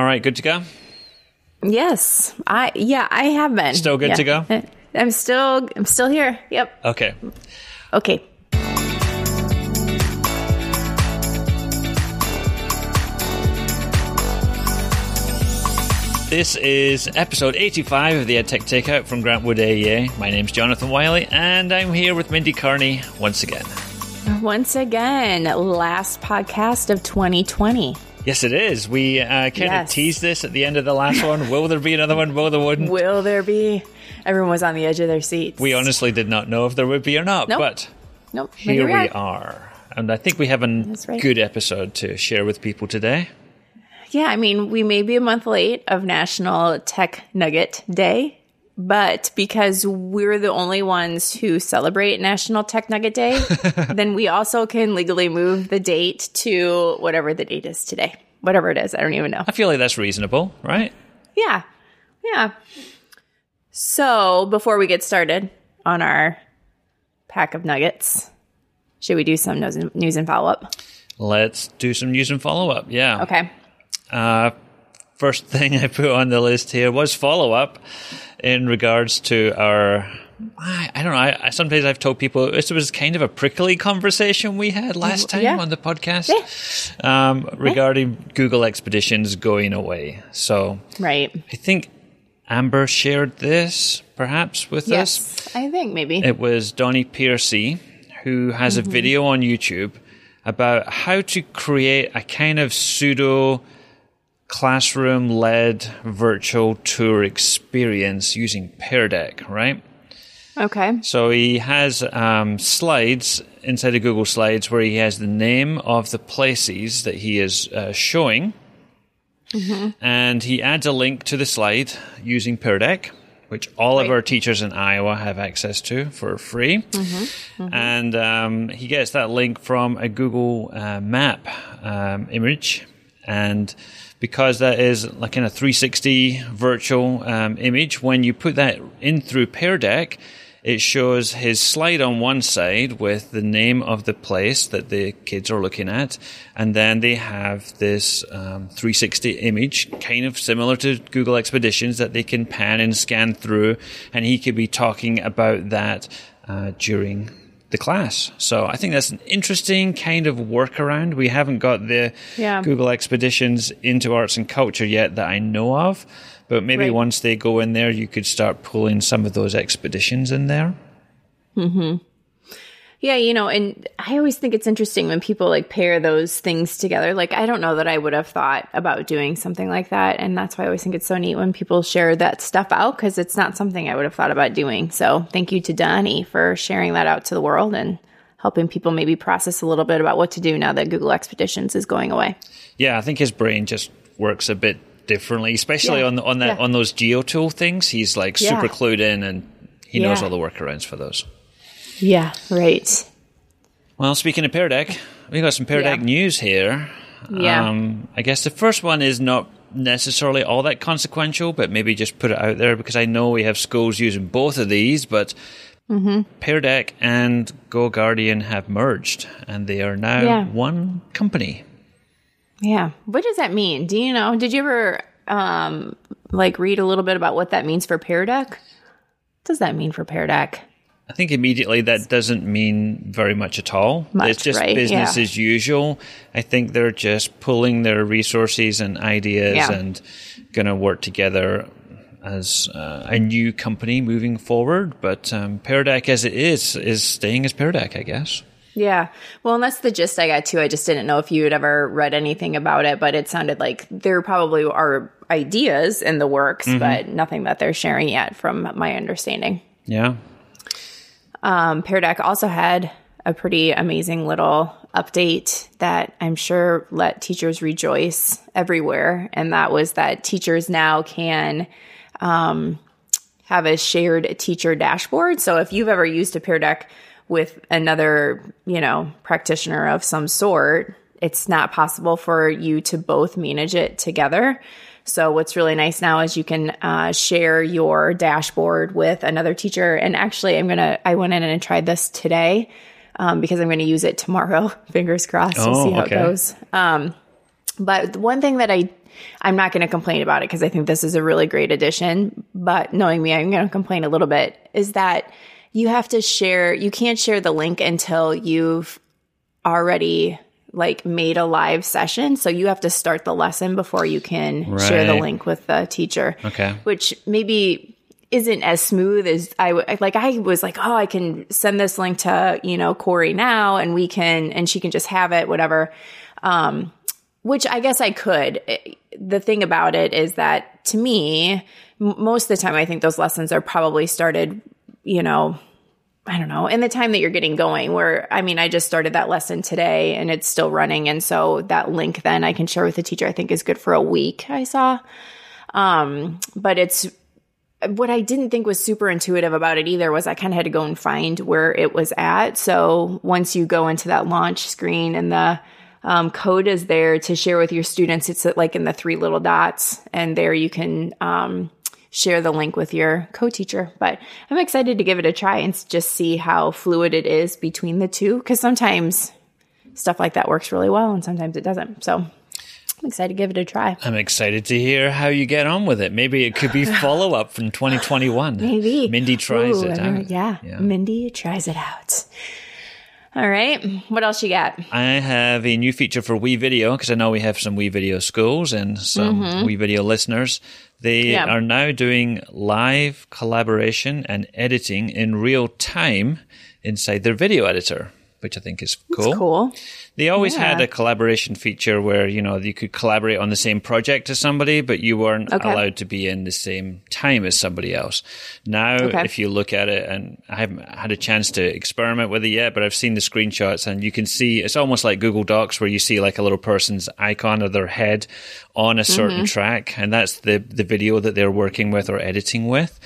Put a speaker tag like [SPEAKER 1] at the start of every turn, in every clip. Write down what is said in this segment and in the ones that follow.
[SPEAKER 1] All right, good to go.
[SPEAKER 2] Yes, I yeah I have been
[SPEAKER 1] Still good
[SPEAKER 2] Yeah.
[SPEAKER 1] to go?
[SPEAKER 2] I'm still I'm still here. Yep.
[SPEAKER 1] Okay.
[SPEAKER 2] Okay.
[SPEAKER 1] This is episode 85 of the EdTech Takeout from Grant Wood AEA. My name's Jonathan Wylie, and I'm here with Mindy Cairney once again.
[SPEAKER 2] Once again, last podcast of 2020.
[SPEAKER 1] Yes, it is. We uh, kind of teased this at the end of the last one. Will there be another one? Will there wouldn't?
[SPEAKER 2] Will there be? Everyone was on the edge of their seats.
[SPEAKER 1] We honestly did not know if there would be or not,
[SPEAKER 2] Nope.
[SPEAKER 1] but
[SPEAKER 2] Nope.
[SPEAKER 1] here we
[SPEAKER 2] are.
[SPEAKER 1] are. And I think we have a
[SPEAKER 2] right.
[SPEAKER 1] good episode to share with people today.
[SPEAKER 2] Yeah, I mean, we may be a month late of National Tech Nugget Day, but because we're the only ones who celebrate National Tech Nugget Day, then we also can legally move the date to whatever the date is today. Whatever it is, I don't even know.
[SPEAKER 1] I feel like that's reasonable, right?
[SPEAKER 2] Yeah. Yeah. So, before we get started on our pack of nuggets, should we do some news and, follow up?
[SPEAKER 1] Let's do some news and follow up. Yeah.
[SPEAKER 2] Okay.
[SPEAKER 1] Uh, first thing I put on the list here was follow up in regards to our. I, I don't know. I, I sometimes I've told people this was kind of a prickly conversation we had last time
[SPEAKER 2] Yeah.
[SPEAKER 1] on the podcast um, regarding Google Expeditions going away. So
[SPEAKER 2] Right.
[SPEAKER 1] I think Amber shared this perhaps with us.
[SPEAKER 2] I think maybe.
[SPEAKER 1] It was Donnie Piercy who has a video on YouTube about how to create a kind of pseudo classroom led virtual tour experience using Pear Deck, right?
[SPEAKER 2] okay.
[SPEAKER 1] So he has um, slides inside of Google Slides where he has the name of the places that he is uh, showing, and he adds a link to the slide using Pear Deck, which all of our teachers in Iowa have access to for free. And um, he gets that link from a Google uh, Map um, image, and because that is like in a 360 virtual um, image, when you put that in through Pear Deck, it shows his slide on one side with the name of the place that the kids are looking at, and then they have this um, 360 image, kind of similar to Google Expeditions, that they can pan and scan through, and he could be talking about that uh, during the class. So I think that's an interesting kind of workaround. We haven't got the
[SPEAKER 2] Yeah.
[SPEAKER 1] Google Expeditions into arts and culture yet that I know of. But maybe
[SPEAKER 2] Right.
[SPEAKER 1] once they go in there, you could start pulling some of those expeditions in there. Mm-hmm.
[SPEAKER 2] Yeah, you know, and I always think it's interesting when people like pair those things together. Like, I don't know that I would have thought about doing something like that. And that's why I always think it's so neat when people share that stuff out because it's not something I would have thought about doing. So, thank you to Donnie for sharing that out to the world and helping people maybe process a little bit about what to do now that Google Expeditions is going away.
[SPEAKER 1] Yeah, I think his brain just works a bit differently, especially
[SPEAKER 2] Yeah.
[SPEAKER 1] on on that
[SPEAKER 2] Yeah.
[SPEAKER 1] on those geotool things. He's like
[SPEAKER 2] Yeah.
[SPEAKER 1] super clued in, and he knows all the workarounds for those.
[SPEAKER 2] Yeah, right.
[SPEAKER 1] Well, speaking of Pear Deck, we got some Pear
[SPEAKER 2] Yeah.
[SPEAKER 1] Deck news here.
[SPEAKER 2] Yeah.
[SPEAKER 1] Um, I guess the first one is not necessarily all that consequential, but maybe just put it out there because I know we have schools using both of these, but
[SPEAKER 2] Mm-hmm.
[SPEAKER 1] Pear Deck and GoGuardian have merged and they are now
[SPEAKER 2] Yeah.
[SPEAKER 1] one company.
[SPEAKER 2] Yeah. What does that mean? Do you know? Did you ever um like read a little bit about what that means for Pear Deck? What does that mean for Pear Deck?
[SPEAKER 1] I think immediately that doesn't mean very much at all.
[SPEAKER 2] Much,
[SPEAKER 1] it's just
[SPEAKER 2] right?
[SPEAKER 1] business
[SPEAKER 2] Yeah.
[SPEAKER 1] as usual. I think they're just pulling their resources and ideas
[SPEAKER 2] Yeah.
[SPEAKER 1] and going to work together as uh, a new company moving forward. But um, as it is, is staying as Pear I guess.
[SPEAKER 2] Yeah. Well, and that's the gist I got too. I just didn't know if you had ever read anything about it, but it sounded like there probably are ideas in the works, but nothing that they're sharing yet from my understanding.
[SPEAKER 1] Yeah.
[SPEAKER 2] Um, Pear Deck also had a pretty amazing little update that I'm sure let teachers rejoice everywhere. And that was that teachers now can um, have a shared teacher dashboard. So if you've ever used a Pear Deck with another, you know, practitioner of some sort, it's not possible for you to both manage it together. So what's really nice now is you can uh, share your dashboard with another teacher. And actually, I'm gonna I went in and tried this today um, because I'm going to use it tomorrow. Fingers crossed. We'll
[SPEAKER 1] Oh,
[SPEAKER 2] see how
[SPEAKER 1] okay.
[SPEAKER 2] it goes. Um, but one thing that I I'm not going to complain about it because I think this is a really great addition. But knowing me, I'm going to complain a little bit. Is that you have to share? You can't share the link until you've already like made a live session. So you have to start the lesson before you can share the link with the teacher.
[SPEAKER 1] Okay.
[SPEAKER 2] Which maybe isn't as smooth as I like. I was like, oh, I can send this link to you know Corey now, and we can, and she can just have it, whatever. Um, which I guess I could. The thing about it is that to me, m- most of the time, I think those lessons are probably started, you know, I don't know, in the time that you're getting going. Where, I mean, I just started that lesson today and it's still running. And so that link then I can share with the teacher, I think is good for a week, I saw. Um, but it's what I didn't think was super intuitive about it either was I kind of had to go and find where it was at. So once you go into that launch screen and the um, code is there to share with your students, it's uh, like in the three little dots, and there you can um, share the link with your co-teacher. But I'm excited to give it a try and just see how fluid it is between the two because sometimes stuff like that works really well and sometimes it doesn't. So I'm excited to give it a try.
[SPEAKER 1] I'm excited to hear how you get on with it. Maybe it could be follow up from 2021.
[SPEAKER 2] Maybe.
[SPEAKER 1] Mindy tries
[SPEAKER 2] Ooh,
[SPEAKER 1] it out.
[SPEAKER 2] Yeah. Mindy tries it out. All right. What else you got?
[SPEAKER 1] I have a new feature for WeVideo because I know we have some WeVideo schools and some mm-hmm. WeVideo listeners. They.
[SPEAKER 2] Yeah.
[SPEAKER 1] are now doing live collaboration and editing in real time inside their video editor, which I think is cool.
[SPEAKER 2] Cool.
[SPEAKER 1] They always
[SPEAKER 2] Yeah.
[SPEAKER 1] had a collaboration feature where, you know, you could collaborate on the same project as somebody, but you weren't
[SPEAKER 2] Okay.
[SPEAKER 1] allowed to be in the same time as somebody else. Now,
[SPEAKER 2] Okay.
[SPEAKER 1] if you look at it, and I haven't had a chance to experiment with it yet, but I've seen the screenshots and you can see it's almost like Google Docs where you see like a little person's icon of their head on a certain
[SPEAKER 2] Mm-hmm.
[SPEAKER 1] track. And that's the, the video that they're working with or editing with.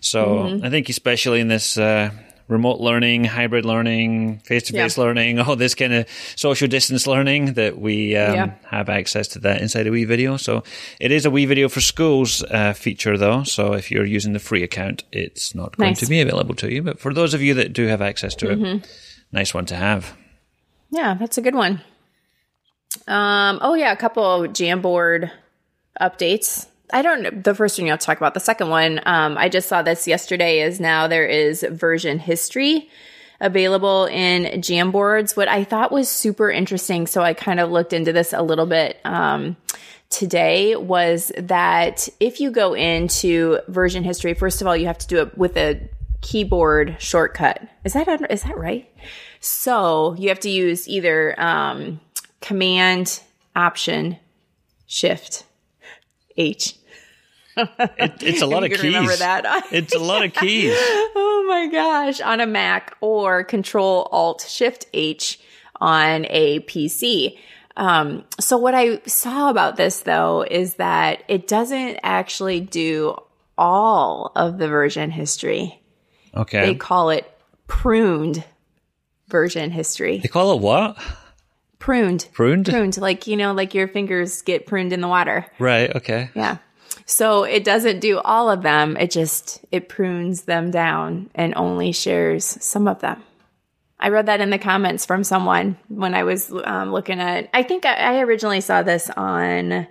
[SPEAKER 1] So
[SPEAKER 2] Mm-hmm.
[SPEAKER 1] I think especially in this, uh, remote learning, hybrid learning, face to face learning, all this kind of social distance learning that we um,
[SPEAKER 2] Yeah.
[SPEAKER 1] have access to that inside a WeVideo. So it is a WeVideo for schools uh, feature though. So if you're using the free account, it's not going
[SPEAKER 2] Nice.
[SPEAKER 1] to be available to you. But for those of you that do have access to
[SPEAKER 2] Mm-hmm.
[SPEAKER 1] it, nice one to have.
[SPEAKER 2] Yeah, that's a good one. Um, oh yeah, a couple of Jamboard updates. I don't know the first one you have to talk about. The second one, um, I just saw this yesterday. Is now there is version history available in Jamboards. What I thought was super interesting, so I kind of looked into this a little bit. Um, today was that if you go into version history, first of all, you have to do it with a keyboard shortcut. Is that is that right? So you have to use either um, Command Option Shift H.
[SPEAKER 1] It, it's a lot of keys.
[SPEAKER 2] remember that.
[SPEAKER 1] it's a lot of keys.
[SPEAKER 2] oh my gosh, on a Mac or Control Alt Shift H on a PC. Um, so what I saw about this though is that it doesn't actually do all of the version history.
[SPEAKER 1] Okay.
[SPEAKER 2] They call it pruned version history.
[SPEAKER 1] They call it what?
[SPEAKER 2] Pruned.
[SPEAKER 1] Pruned?
[SPEAKER 2] Pruned. Like, you know, like your fingers get pruned in the water.
[SPEAKER 1] Right. Okay.
[SPEAKER 2] Yeah. So it doesn't do all of them. It just, it prunes them down and only shares some of them. I read that in the comments from someone when I was um, looking at, I think I, I originally saw this on,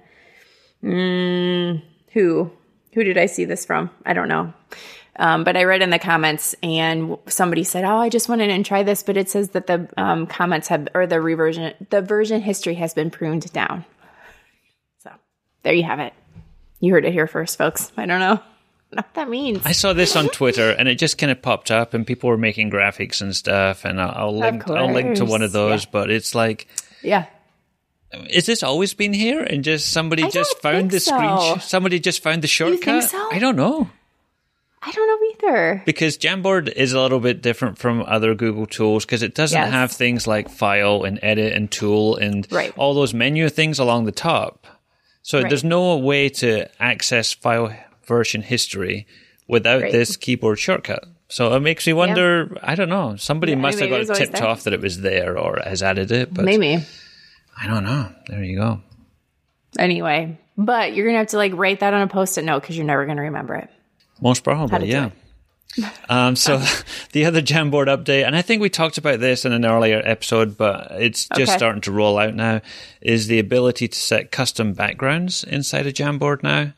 [SPEAKER 2] mm, who, who did I see this from? I don't know. Um, but I read in the comments and somebody said, "Oh, I just went in and tried this," but it says that the um, comments have or the reversion, the version history has been pruned down. So there you have it. You heard it here first, folks. I don't know what that means.
[SPEAKER 1] I saw this on Twitter and it just kind of popped up and people were making graphics and stuff and I'll, I'll link I'll link to one of those but it's like
[SPEAKER 2] yeah,
[SPEAKER 1] is this always been here and just somebody
[SPEAKER 2] I
[SPEAKER 1] just found the screen
[SPEAKER 2] so.
[SPEAKER 1] somebody just found the shortcut
[SPEAKER 2] so?
[SPEAKER 1] I don't know
[SPEAKER 2] I don't know either.
[SPEAKER 1] because Jamboard is a little bit different from other Google tools because it doesn't
[SPEAKER 2] Yes.
[SPEAKER 1] have things like file and edit and tool and
[SPEAKER 2] Right.
[SPEAKER 1] all those menu things along the top. So
[SPEAKER 2] Right.
[SPEAKER 1] there's no way to access file version history without
[SPEAKER 2] Right.
[SPEAKER 1] this keyboard shortcut. So it makes me wonder, I don't know, somebody
[SPEAKER 2] Yeah,
[SPEAKER 1] must have got tipped
[SPEAKER 2] there.
[SPEAKER 1] off that it was there or has added it, but
[SPEAKER 2] Maybe
[SPEAKER 1] I don't know. There you go.
[SPEAKER 2] anyway, but you're gonna have to like write that on a post-it note because you're never gonna remember it.
[SPEAKER 1] Most probably, yeah.
[SPEAKER 2] it.
[SPEAKER 1] Um, so the other Jamboard update, and I think we talked about this in an earlier episode, but it's just
[SPEAKER 2] Okay.
[SPEAKER 1] starting to roll out now, is the ability to set custom backgrounds inside a Jamboard now.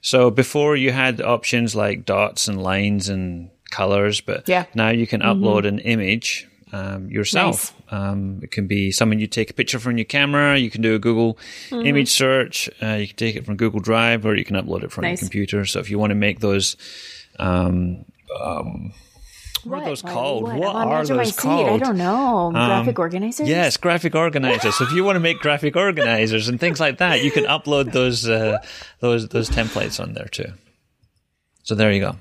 [SPEAKER 1] So before you had options like dots and lines and colors, but
[SPEAKER 2] Yeah. Mm-hmm.
[SPEAKER 1] now you can upload an image um, yourself. Um, it can be something you take a picture from your camera. You can do a Google
[SPEAKER 2] Mm-hmm.
[SPEAKER 1] image search. Uh, you can take it from Google Drive, or you can upload it from
[SPEAKER 2] Nice.
[SPEAKER 1] your computer. So if you want to make those, um, um, what, are those
[SPEAKER 2] What?
[SPEAKER 1] called?
[SPEAKER 2] What?
[SPEAKER 1] What, are
[SPEAKER 2] edge of my
[SPEAKER 1] those called? Um,
[SPEAKER 2] I don't know. Graphic organizers?
[SPEAKER 1] Yes, graphic organizers. So if you want to make graphic organizers and things like that, you can upload those uh, those those templates on there too. So there you go.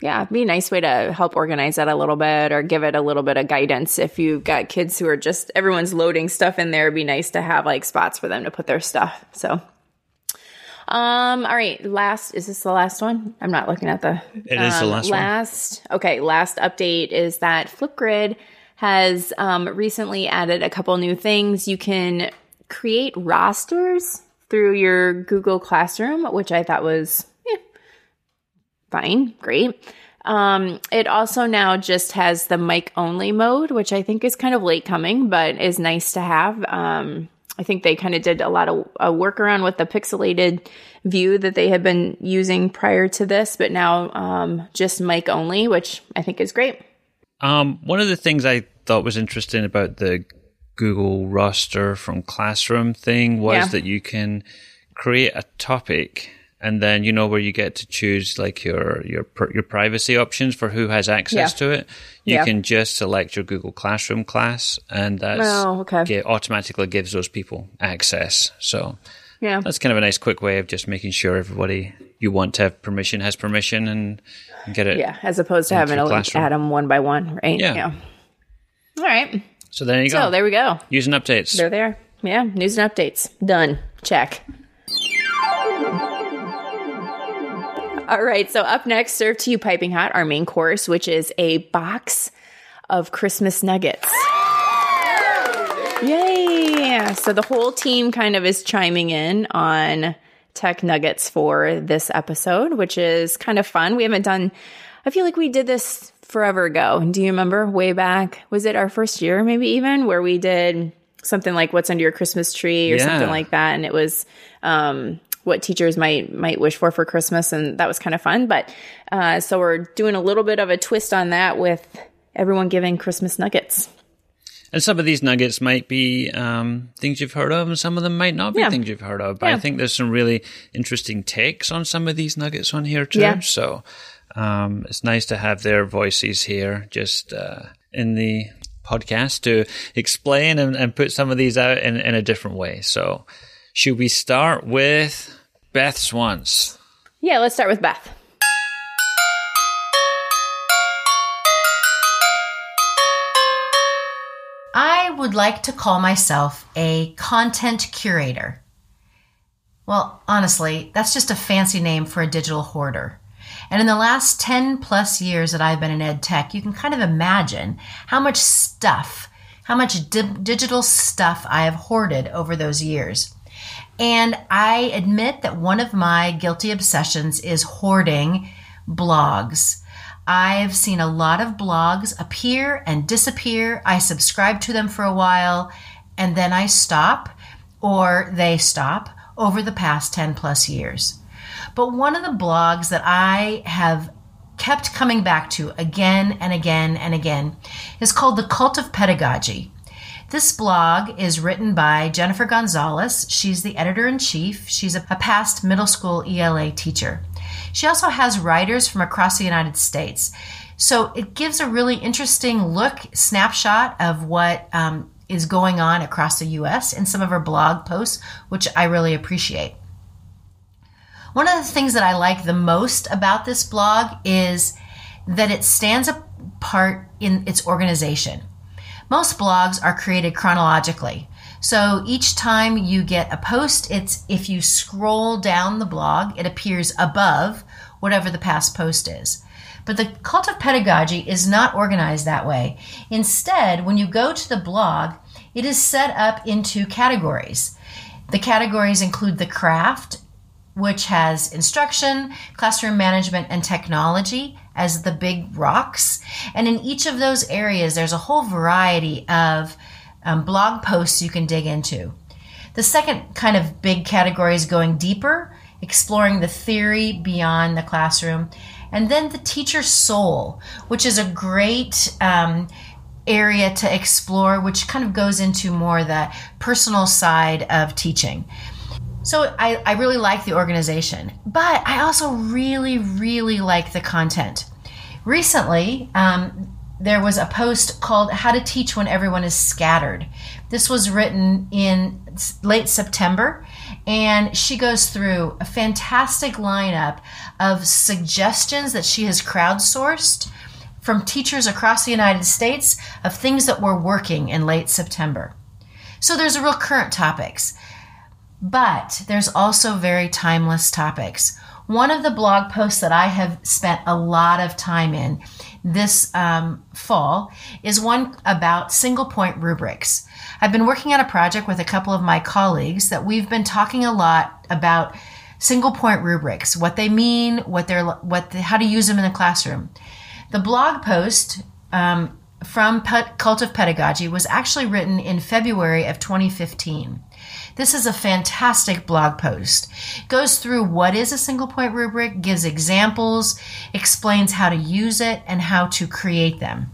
[SPEAKER 2] Yeah, it'd be a nice way to help organize that a little bit or give it a little bit of guidance. If you've got kids who are just, everyone's loading stuff in there, it'd be nice to have like spots for them to put their stuff. So, um, all right, last, is this the last one? I'm not looking at the.
[SPEAKER 1] It is the
[SPEAKER 2] um,
[SPEAKER 1] last one.
[SPEAKER 2] Last, okay, last update is that Flipgrid has um, recently added a couple new things. You can create rosters through your Google Classroom, which I thought was eh, fine, great. Um, it also now just has the mic only mode, which I think is kind of late coming, but is nice to have. Um, I think they kind of did a lot of a workaround with the pixelated view that they had been using prior to this, but now um, just mic only, which I think is great.
[SPEAKER 1] Um, one of the things I thought was interesting about the Google roster from Classroom thing was
[SPEAKER 2] Yeah.
[SPEAKER 1] that you can create a topic and then you know where you get to choose like your your your privacy options for who has access
[SPEAKER 2] Yeah.
[SPEAKER 1] to it. You
[SPEAKER 2] Yeah.
[SPEAKER 1] can just select your Google Classroom class, and that's
[SPEAKER 2] Oh, okay.
[SPEAKER 1] automatically gives those people access. So
[SPEAKER 2] Yeah.
[SPEAKER 1] that's kind of a nice quick way of just making sure everybody you want to have permission has permission and, and get it.
[SPEAKER 2] Yeah. As opposed to having to add them one by one, right?
[SPEAKER 1] Yeah.
[SPEAKER 2] All right.
[SPEAKER 1] So there you go.
[SPEAKER 2] So there we go.
[SPEAKER 1] News and updates.
[SPEAKER 2] They're there. Yeah. News and updates. Done. Check. All right. So up next, served to you piping hot, our main course, which is a box of Christmas nuggets. Yay! So the whole team kind of is chiming in on tech nuggets for this episode, which is kind of fun. We haven't done, I feel like we did this forever ago. Do you remember way back? Was it our first year, maybe even, where we did something like what's under your Christmas tree or
[SPEAKER 1] Yeah.
[SPEAKER 2] something like that? And it was, um, what teachers might might wish for for Christmas, and that was kind of fun. But uh, so we're doing a little bit of a twist on that with everyone giving Christmas nuggets.
[SPEAKER 1] And some of these nuggets might be um, things you've heard of, and some of them might not be
[SPEAKER 2] Yeah.
[SPEAKER 1] things you've heard of. But I think there's some really interesting takes on some of these nuggets on here too.
[SPEAKER 2] Yeah.
[SPEAKER 1] So um, it's nice to have their voices here, just uh, in the podcast to explain and, and put some of these out in, in a different way. So should we start with Beth's once?
[SPEAKER 2] Yeah, let's start with Beth.
[SPEAKER 3] I would like to call myself a content curator. Well, honestly, that's just a fancy name for a digital hoarder. And in the last 10 plus years that I've been in ed tech, you can kind of imagine how much stuff, how much di- digital stuff I have hoarded over those years. And I admit that one of my guilty obsessions is hoarding blogs. I've seen a lot of blogs appear and disappear. I subscribe to them for a while and then I stop or they stop over the past 10 plus years. But one of the blogs that I have kept coming back to again and again and again is called The Cult of Pedagogy. This blog is written by Jennifer Gonzalez. She's the editor in chief. She's a, past middle school ELA teacher. She also has writers from across the United States. So it gives a really interesting look, snapshot of what um, is going on across the US in some of her blog posts, which I really appreciate. One of the things that I like the most about this blog is that it stands apart in its organization. Most blogs are created chronologically. So each time you get a post, it's if you scroll down the blog, it appears above whatever the past post is. But the cult of pedagogy is not organized that way. Instead, when you go to the blog, it is set up into categories. The categories include the craft, which has instruction, classroom management, and technology as the big rocks. And in each of those areas, there's a whole variety of um, blog posts you can dig into. The second kind of big category is going deeper, exploring the theory beyond the classroom. And then the teacher soul, which is a great um, area to explore, which kind of goes into more the personal side of teaching. So I, I really like the organization, but I also really, really like the content. Recently, um, there was a post called How to Teach When Everyone is Scattered. This was written in late September, and she goes through a fantastic lineup of suggestions that she has crowdsourced from teachers across the United States of things that were working in late September. So there's a real current topics. But there's also very timeless topics. One of the blog posts that I have spent a lot of time in this um, fall is one about single point rubrics. I've been working on a project with a couple of my colleagues that we've been talking a lot about single point rubrics, what they mean, what they're, what, the, how to use them in the classroom. The blog post um, from Cult of Pedagogy was actually written in February of 2015. This is a fantastic blog post. Goes through what is a single point rubric, gives examples, explains how to use it and how to create them.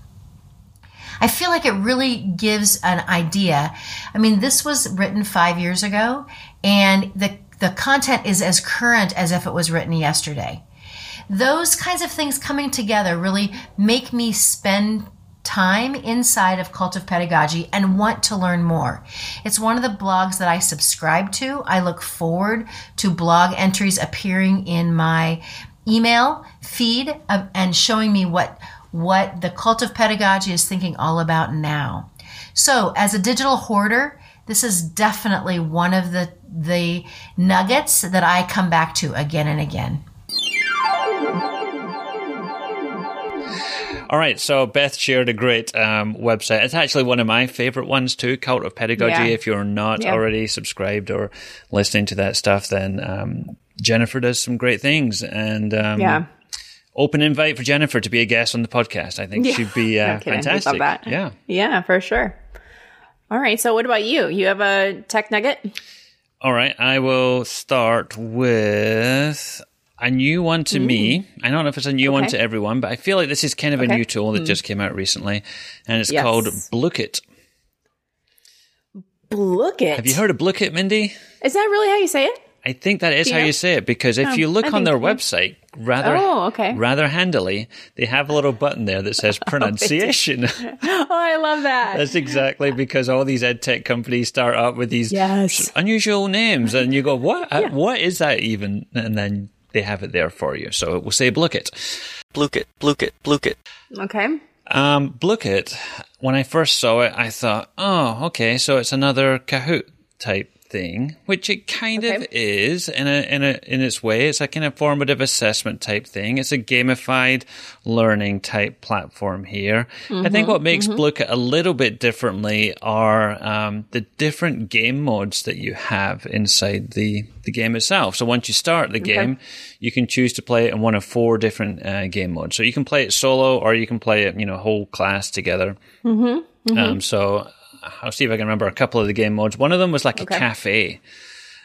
[SPEAKER 3] I feel like it really gives an idea. I mean, this was written five years ago, and the, the content is as current as if it was written yesterday. Those kinds of things coming together really make me spend time inside of Cult of Pedagogy and want to learn more. It's one of the blogs that I subscribe to. I look forward to blog entries appearing in my email feed and showing me what what the Cult of Pedagogy is thinking all about now. So, as a digital hoarder, this is definitely one of the the nuggets that I come back to again and again.
[SPEAKER 1] All right, so Beth shared a great um, website. It's actually one of my favorite ones too, Cult of Pedagogy. Yeah. If you're not yeah. already subscribed or listening to that stuff, then um, Jennifer does some great things. And um,
[SPEAKER 2] yeah.
[SPEAKER 1] Open invite for Jennifer to be a guest on the podcast. I think yeah. she'd be uh, fantastic. Yeah.
[SPEAKER 2] Yeah, for sure. All right. So, what about you? You have a tech nugget?
[SPEAKER 1] All right. I will start with a new one to mm. me. I don't know if it's a new okay. one to everyone, but I feel like this is kind of okay. a new tool that mm. just came out recently, and it's yes. called Blooket.
[SPEAKER 2] Blooket.
[SPEAKER 1] Have you heard of Blooket, Mindy?
[SPEAKER 2] Is that really how you say it?
[SPEAKER 1] I think that is how you say it because if oh, you look on their website, rather
[SPEAKER 2] oh, okay.
[SPEAKER 1] rather handily, they have a little button there that says oh, pronunciation.
[SPEAKER 2] oh, I love that.
[SPEAKER 1] That's exactly because all these ed tech companies start up with these
[SPEAKER 2] yes.
[SPEAKER 1] unusual names, and you go, "What? Yeah. What is that even?" And then they have it there for you. So we'll say Blooket. Blooket, Blooket, Blooket.
[SPEAKER 2] Okay.
[SPEAKER 1] Um, Blooket, when I first saw it, I thought, oh, okay, so it's another Kahoot type thing, which it kind okay. of is in a in a in its way. It's a kind of formative assessment type thing. It's a gamified learning type platform here. Mm-hmm, I think mm-hmm, what makes mm-hmm. A little bit differently are um, the different game modes that you have inside the the game itself. So once you start the okay. game, you can choose to play it in one of four different uh, game modes. So you can play it solo, or you can play it, you know, whole class together.
[SPEAKER 2] Mm-hmm, mm-hmm.
[SPEAKER 1] Um, so I'll see if I can remember a couple of the game modes. One of them was like okay. a cafe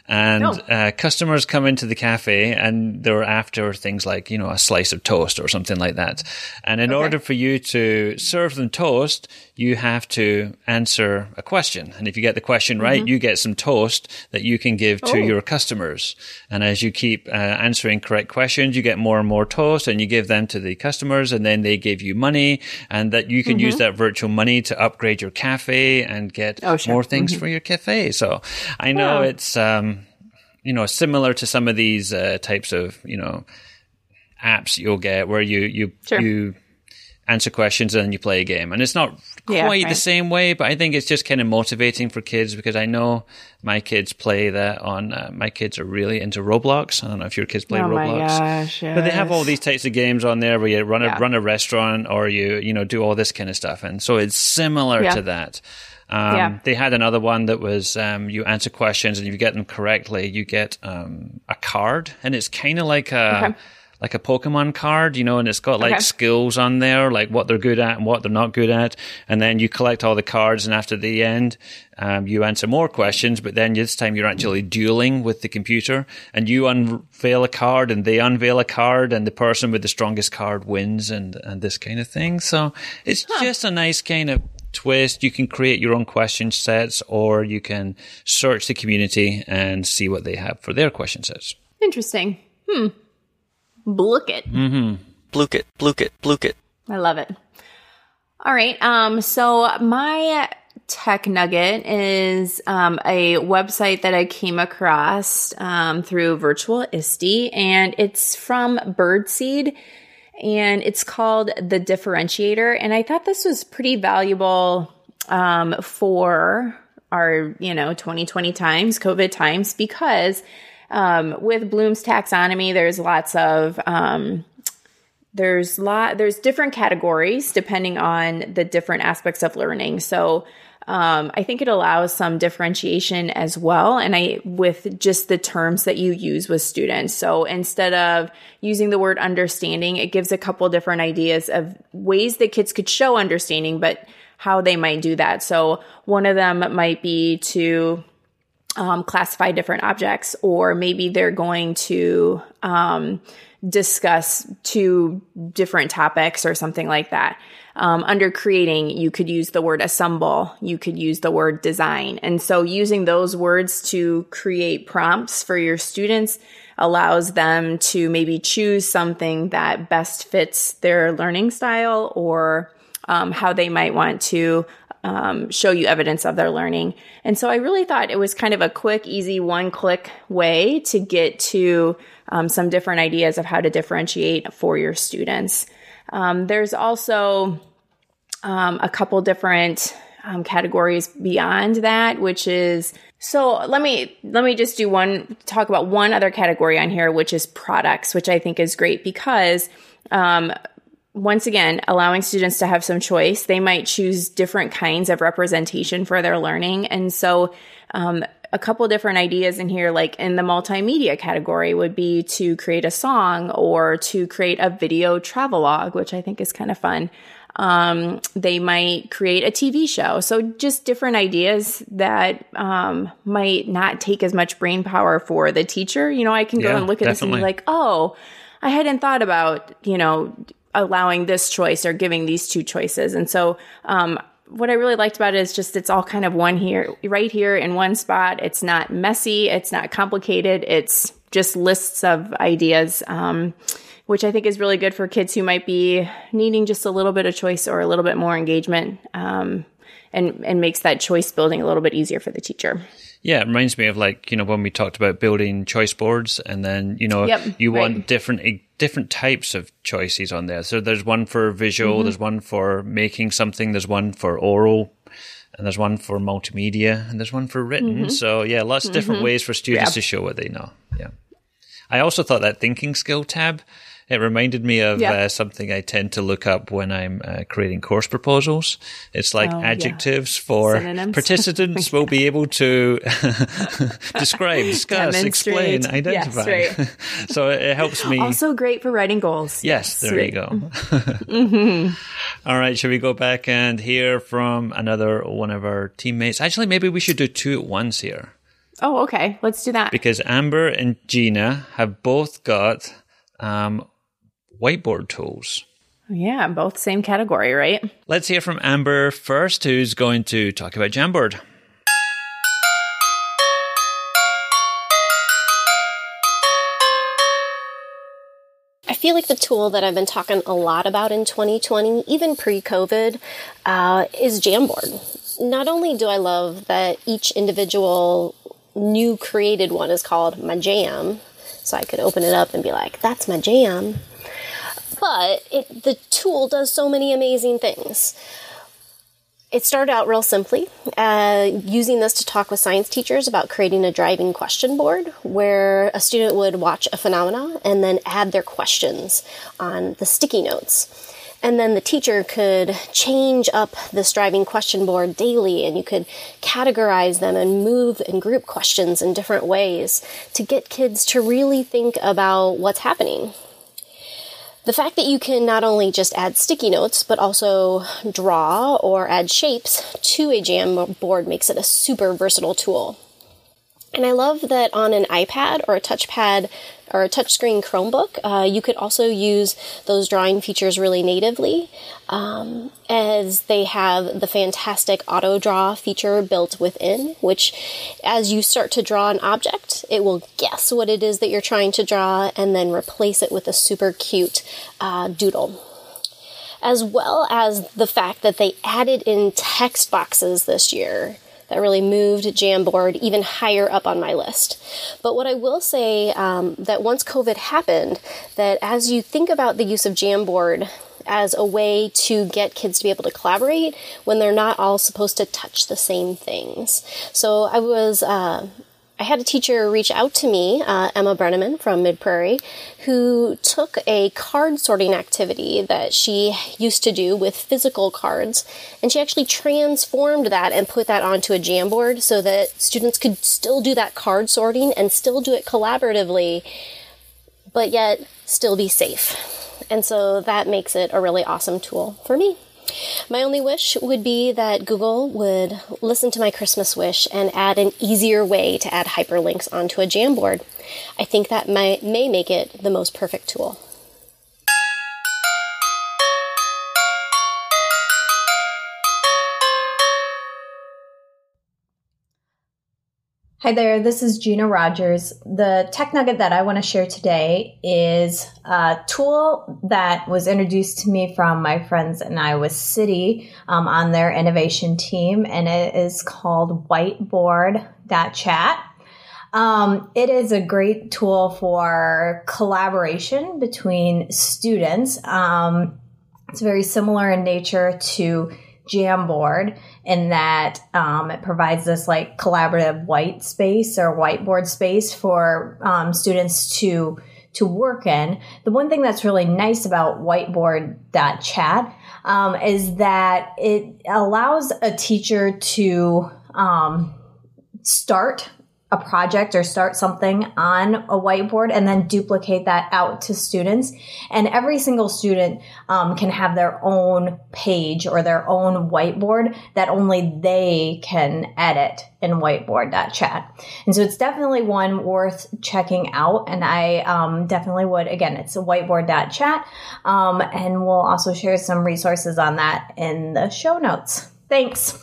[SPEAKER 1] and oh. uh, customers come into the cafe and they're after things like you know a slice of toast or something like that and in okay. order for you to serve them toast you have to answer a question and if you get the question right mm-hmm. you get some toast that you can give to oh. your customers and as you keep uh, answering correct questions you get more and more toast and you give them to the customers and then they give you money and that you can mm-hmm. use that virtual money to upgrade your cafe and get oh, sure. more things mm-hmm. for your cafe so i know it's um, you know, similar to some of these uh, types of, you know, apps you'll get where you you sure. you answer questions and then you play a game. And it's not yeah, quite right. the same way, but I think it's just kind of motivating for kids because I know my kids play that on, uh, my kids are really into Roblox. I don't know if your kids play
[SPEAKER 2] oh
[SPEAKER 1] Roblox.
[SPEAKER 2] Gosh, yes.
[SPEAKER 1] But they have all these types of games on there where you run a, yeah. run a restaurant or you, you know, do all this kind of stuff. And so it's similar yeah. to that. Um,
[SPEAKER 2] Yeah.
[SPEAKER 1] They had another one that was um, you answer questions and if you get them correctly, you get um, a card, and it's kind of like a
[SPEAKER 2] Okay.
[SPEAKER 1] like a Pokemon card, you know, and it's got like
[SPEAKER 2] Okay.
[SPEAKER 1] skills on there, like what they're good at and what they're not good at, and then you collect all the cards, and after the end, um, you answer more questions, but then this time you're actually dueling with the computer, and you unveil a card, and they unveil a card, and the person with the strongest card wins, and and this kind of thing. So it's just a nice kind of twist. You can create your own question sets, or you can search the community and see what they have for their question sets.
[SPEAKER 2] Interesting. Hmm. Blook it.
[SPEAKER 4] Bluke it, bluke it, bluke it.
[SPEAKER 2] I love it. All right. Um, so my tech nugget is um, a website that I came across um, through Virtual ISTE, and it's from Byrdseed, and it's called the Differentiator. And I thought this was pretty valuable um, for our, you know, 2020 times, COVID times, because um, with Bloom's taxonomy, there's lots of um, there's lot there's different categories depending on the different aspects of learning so um, i think it allows some differentiation as well. And i with just the terms that you use with students. So instead of using the word understanding it gives a couple different ideas of ways that kids could show understanding but how they might do that. So one of them might be to um, classify different objects, or maybe they're going to um, discuss two different topics or something like that. Um, under creating, you could use the word assemble, you could use the word design. And so using those words to create prompts for your students allows them to maybe choose something that best fits their learning style or um, how they might want to um, show you evidence of their learning. And so I really thought it was kind of a quick, easy, one click way to get to um, some different ideas of how to differentiate for your students. Um, there's also um, a couple different um, categories beyond that, which is so let me let me just do one talk about one other category on here, which is products, which I think is great because um, once again, allowing students to have some choice. They might choose different kinds of representation for their learning. And so, um, a couple different ideas in here, like in the multimedia category, would be to create a song or to create a video travelogue, which I think is kind of fun. Um, they might create a TV show. So, just different ideas that um, might not take as much brain power for the teacher. You know, I can go
[SPEAKER 1] Yeah,
[SPEAKER 2] and look at this and be like, oh, I hadn't thought about, you know, allowing this choice or giving these two choices. And so, um, what I really liked about it is just it's all kind of one here, right here in one spot. It's not messy, it's not complicated, it's just lists of ideas, um, which I think is really good for kids who might be needing just a little bit of choice or a little bit more engagement. Um, and, and makes that choice building a little bit easier for the teacher.
[SPEAKER 1] Yeah, it reminds me of like you know when we talked about building choice boards, and then you know
[SPEAKER 2] Yep,
[SPEAKER 1] you want
[SPEAKER 2] right.
[SPEAKER 1] different different types of choices on there. So there's one for visual,
[SPEAKER 2] Mm-hmm.
[SPEAKER 1] there's one for making something, there's one for oral, and there's one for multimedia, and there's one for written.
[SPEAKER 2] Mm-hmm.
[SPEAKER 1] So yeah, lots of different ways for students to show what they know. Yeah, I also thought that thinking skill tab. It reminded me of
[SPEAKER 2] Yeah.
[SPEAKER 1] uh, something I tend to look up when I'm uh, creating course proposals. It's like
[SPEAKER 2] Oh, yeah.
[SPEAKER 1] adjectives for
[SPEAKER 2] Synonyms.
[SPEAKER 1] participants will be able to describe, discuss, explain,
[SPEAKER 2] Demonstrate. Yes,
[SPEAKER 1] identify.
[SPEAKER 2] right.
[SPEAKER 1] so it helps me.
[SPEAKER 2] Also great for writing goals.
[SPEAKER 1] yes, there
[SPEAKER 2] right.
[SPEAKER 1] you go. All right, shall we go back and hear from another one of our teammates? Actually, maybe we should do two at once here
[SPEAKER 2] Oh, okay. Let's do that.
[SPEAKER 1] because Amber and Gina have both got um, whiteboard tools.
[SPEAKER 2] Yeah, both same category, right?
[SPEAKER 1] Let's hear from Amber first, who's going to talk about Jamboard.
[SPEAKER 5] I feel like the tool that I've been talking a lot about in 2020, even pre COVID, uh, is Jamboard. Not only do I love that each individual new created one is called my jam, so I could open it up and be like, that's my jam, but it, the tool does so many amazing things. It started out real simply, uh, using this to talk with science teachers about creating a driving question board where a student would watch a phenomena and then add their questions on the sticky notes. And then the teacher could change up this driving question board daily and you could categorize them and move and group questions in different ways to get kids to really think about what's happening. The fact that you can not only just add sticky notes, but also draw or add shapes to a Jamboard makes it a super versatile tool. And I love that on an iPad or a touchpad or a touchscreen Chromebook, uh, you could also use those drawing features really natively, um, as they have the fantastic auto draw feature built within, which as you start to draw an object, it will guess what it is that you're trying to draw and then replace it with a super cute uh, doodle. As well as the fact that they added in text boxes this year that really moved Jamboard even higher up on my list. But what I will say um, that once COVID happened, that as you think about the use of Jamboard as a way to get kids to be able to collaborate when they're not all supposed to touch the same things. So I was uh, I had a teacher reach out to me, uh, Emma Brenneman from Mid Prairie, who took a card sorting activity that she used to do with physical cards, and she actually transformed that and put that onto a Jamboard so that students could still do that card sorting and still do it collaboratively, but yet still be safe. And so that makes it a really awesome tool for me. My only wish would be that Google would listen to my Christmas wish and add an easier way to add hyperlinks onto a Jamboard. I think that may, may make it the most perfect tool.
[SPEAKER 6] Hi there, this is Gina Rogers. The tech nugget that I want to share today is a tool that was introduced to me from my friends in Iowa City um, on their innovation team, and it is called whiteboard.chat. Um, it is a great tool for collaboration between students. Um, it's very similar in nature to Jamboard in that um, it provides this like collaborative white space or whiteboard space for um, students to to work in. The one thing that's really nice about whiteboard.chat um, is that it allows a teacher to um, start a project or start something on a whiteboard and then duplicate that out to students. And every single student um, can have their own page or their own whiteboard that only they can edit in whiteboard.chat. And so it's definitely one worth checking out. And I um, definitely would, again, it's a whiteboard.chat. Um, and we'll also share some resources on that in the show notes. Thanks.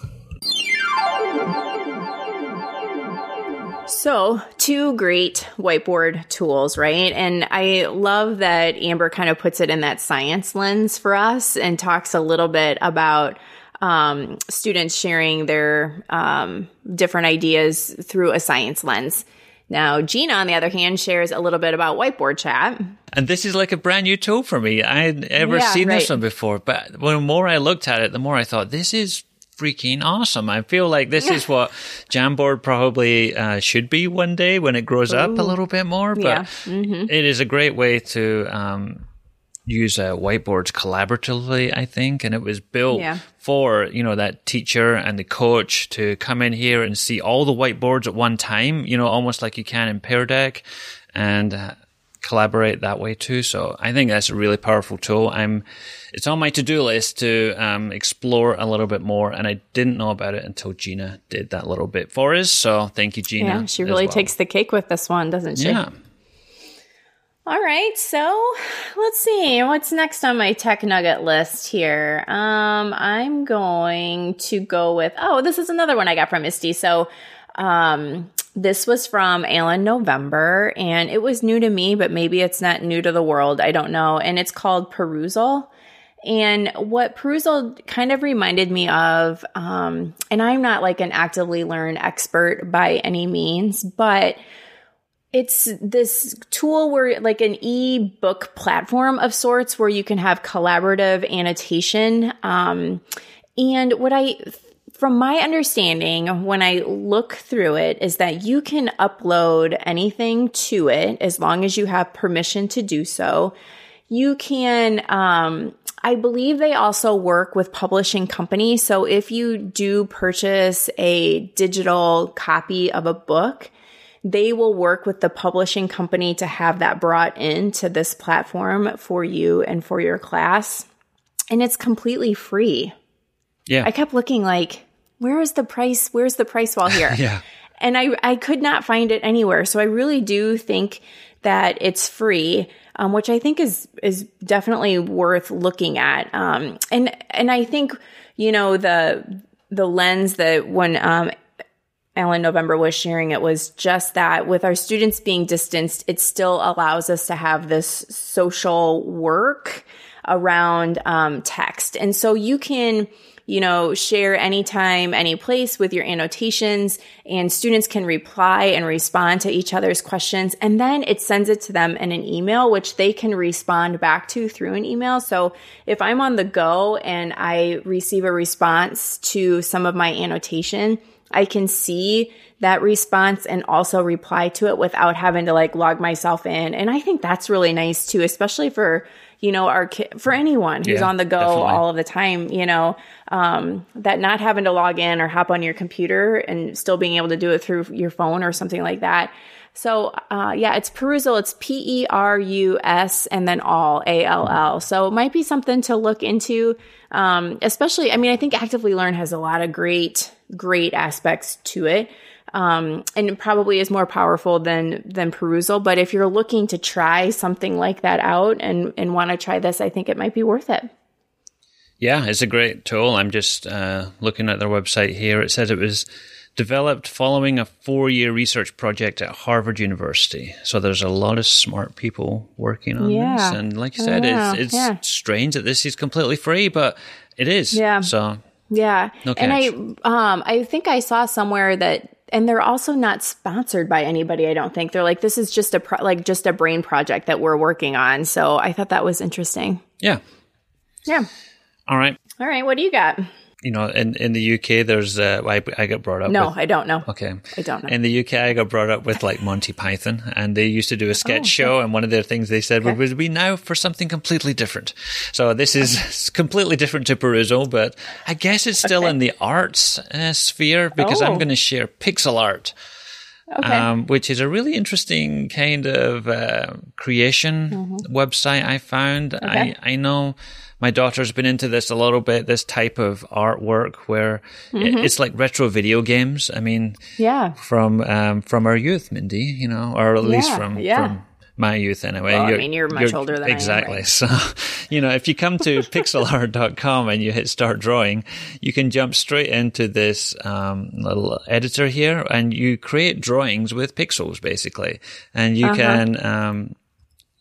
[SPEAKER 2] So, two great whiteboard tools, right? And I love that Amber kind of puts it in that science lens for us and talks a little bit about um, students sharing their um, different ideas through a science lens. Now, Gina, on the other hand, shares a little bit about whiteboard chat.
[SPEAKER 1] And this is like a brand new tool for me. I had ever
[SPEAKER 2] Yeah,
[SPEAKER 1] seen
[SPEAKER 2] right.
[SPEAKER 1] this one before, but the more I looked at it, the more I thought this is freaking awesome. I feel like this is what Jamboard probably uh, should be one day when it grows up a little bit more. But
[SPEAKER 2] Yeah. Mm-hmm.
[SPEAKER 1] it is a great way to um, use uh, whiteboards collaboratively, I think. And it was built
[SPEAKER 2] Yeah.
[SPEAKER 1] for, you know, that teacher and the coach to come in here and see all the whiteboards at one time, you know, almost like you can in Pear Deck and uh, collaborate that way too. So I think that's a really powerful tool. I'm, it's on my to-do list to um, explore a little bit more, and I didn't know about it until Gina did that little bit for us. So thank you, Gina.
[SPEAKER 2] Yeah, she really
[SPEAKER 1] well.
[SPEAKER 2] takes the cake with this one, doesn't she?
[SPEAKER 1] Yeah.
[SPEAKER 2] All right, so let's see what's next on my tech nugget list here. Um, I'm going to go with oh, this is another one I got from Misty. So, um, this was from Alan November, and it was new to me, but maybe it's not new to the world. I don't know, and it's called Perusall. And what Perusall kind of reminded me of, um, and I'm not like an actively learned expert by any means, but it's this tool where like an e-book platform of sorts where you can have collaborative annotation um, and what i from my understanding when i look through it is that you can upload anything to it as long as you have permission to do so you can, um, I believe they also work with publishing companies. So if you do purchase a digital copy of a book, they will work with the publishing company to have that brought into this platform for you and for your class. And it's completely free.
[SPEAKER 1] Yeah.
[SPEAKER 2] I kept looking like, where is the price? Where's the price wall here?
[SPEAKER 1] yeah.
[SPEAKER 2] and I, I could not find it anywhere. So I really do think that it's free, um, which I think is is definitely worth looking at. Um, and and I think you know the the lens that when um, Alan November was sharing it was just that with our students being distanced, it still allows us to have this social work around um, text, and so you can you know, share anytime, any place with your annotations and students can reply and respond to each other's questions. And then it sends it to them in an email, which they can respond back to through an email. So if I'm on the go and I receive a response to some of my annotation, I can see that response and also reply to it without having to like log myself in. And I think that's really nice too, especially for you know, our ki- for anyone who's
[SPEAKER 1] Yeah,
[SPEAKER 2] on the go
[SPEAKER 1] definitely.
[SPEAKER 2] all of the time, you know, um, that not having to log in or hop on your computer and still being able to do it through your phone or something like that. So, uh, yeah, it's Perusall. It's P E R U S and then all A L L. So it might be something to look into. Um, especially, I mean, I think Actively Learn has a lot of great, great aspects to it um, and it probably is more powerful than than Perusall. But if you're looking to try something like that out and and want to try this, I think it might be worth it.
[SPEAKER 1] Yeah, it's a great tool. I'm just uh, looking at their website here. It says it was developed following a four year research project at Harvard University. So there's a lot of smart people working on
[SPEAKER 2] Yeah.
[SPEAKER 1] this. And like you said,
[SPEAKER 2] Yeah,
[SPEAKER 1] it's, it's
[SPEAKER 2] yeah.
[SPEAKER 1] strange that this is completely free, but it is.
[SPEAKER 2] Yeah.
[SPEAKER 1] So
[SPEAKER 2] Yeah,
[SPEAKER 1] No
[SPEAKER 2] and I um I think I saw somewhere that. And they're also not sponsored by anybody. I don't think they're like this is just a pro- like just a brain project that we're working on. So I thought that was interesting.
[SPEAKER 1] yeah.
[SPEAKER 2] Yeah.
[SPEAKER 1] All right.
[SPEAKER 2] All right. What do you got?
[SPEAKER 1] You know, in, in the UK, there's, uh, I, I got brought up
[SPEAKER 2] No,
[SPEAKER 1] with,
[SPEAKER 2] I don't know.
[SPEAKER 1] Okay.
[SPEAKER 2] I don't know.
[SPEAKER 1] In the UK, I got brought up with like Monty Python, and they used to do a sketch
[SPEAKER 2] Oh,
[SPEAKER 1] show, and one of their things they said would be now for something completely different. So this is completely different to Perusall, but I guess it's still in the arts uh, sphere because I'm
[SPEAKER 2] Oh.
[SPEAKER 1] going to share pixel art.
[SPEAKER 2] Okay.
[SPEAKER 1] Um, which is a really interesting kind of uh, creation website I found.
[SPEAKER 2] Mm-hmm. Okay.
[SPEAKER 1] I, I know my daughter's been into this a little bit, this type of artwork where
[SPEAKER 2] Mm-hmm.
[SPEAKER 1] it's like retro video games. I mean,
[SPEAKER 2] yeah.
[SPEAKER 1] from um, from our youth, Mindy, you know, or at least
[SPEAKER 2] Yeah,
[SPEAKER 1] from
[SPEAKER 2] yeah.
[SPEAKER 1] from my youth anyway.
[SPEAKER 2] Well, I mean, you're much older than I am,
[SPEAKER 1] exactly.
[SPEAKER 2] right?
[SPEAKER 1] So, you know, if you come to pixelart.com and you hit start drawing, you can jump straight into this um, little editor here, and you create drawings with pixels basically, and
[SPEAKER 2] Uh-huh.
[SPEAKER 1] you can. Um,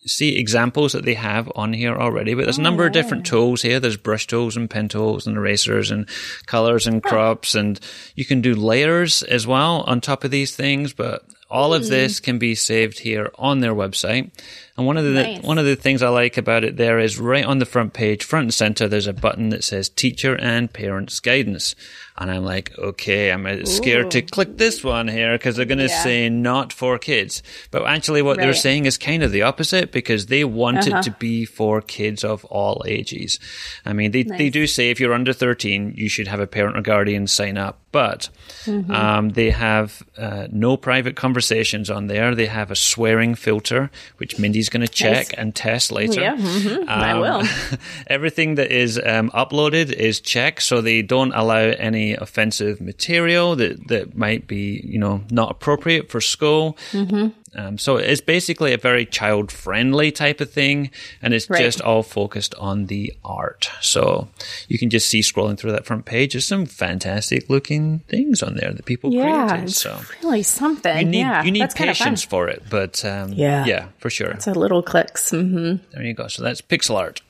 [SPEAKER 1] see examples that they have on here already, but there's a number of oh, different tools here. There's brush tools and pen tools and erasers and colors and crops and you can do layers as well on top of these things, but all of hmm. this can be saved here on their website. And one of the
[SPEAKER 2] Nice.
[SPEAKER 1] one of the things I like about it there is right on the front page, front and center, there's a button that says teacher and parents guidance. And I'm like, okay, I'm uh, scared to click this one here because they're going to
[SPEAKER 2] Yeah.
[SPEAKER 1] say not for kids. But actually what they're saying is kind of the opposite because they want
[SPEAKER 2] Uh-huh.
[SPEAKER 1] it to be for kids of all ages. I mean, they, they do say if you're under 13, you should have a parent or guardian sign up, but
[SPEAKER 2] Mm-hmm.
[SPEAKER 1] um, they have uh, no private conversations on there. They have a swearing filter, which Mindy's going to check and test later.
[SPEAKER 2] Yeah, mhm, I
[SPEAKER 1] Um,
[SPEAKER 2] will.
[SPEAKER 1] everything that is um, uploaded is checked, so they don't allow any offensive material that, that might be, you know, not appropriate for school.
[SPEAKER 2] Mm-hmm.
[SPEAKER 1] Um, so it's basically a very child friendly type of thing, and it's
[SPEAKER 2] Right.
[SPEAKER 1] just all focused on the art. So you can just see scrolling through that front page, there's some fantastic looking things on there that people
[SPEAKER 2] Yeah,
[SPEAKER 1] created.
[SPEAKER 2] it's
[SPEAKER 1] So
[SPEAKER 2] really something.
[SPEAKER 1] you need
[SPEAKER 2] yeah,
[SPEAKER 1] you need patience for it, but um,
[SPEAKER 2] Yeah.
[SPEAKER 1] yeah, for sure.
[SPEAKER 2] It's a little clicks. hmm
[SPEAKER 1] There you go. So that's pixel art.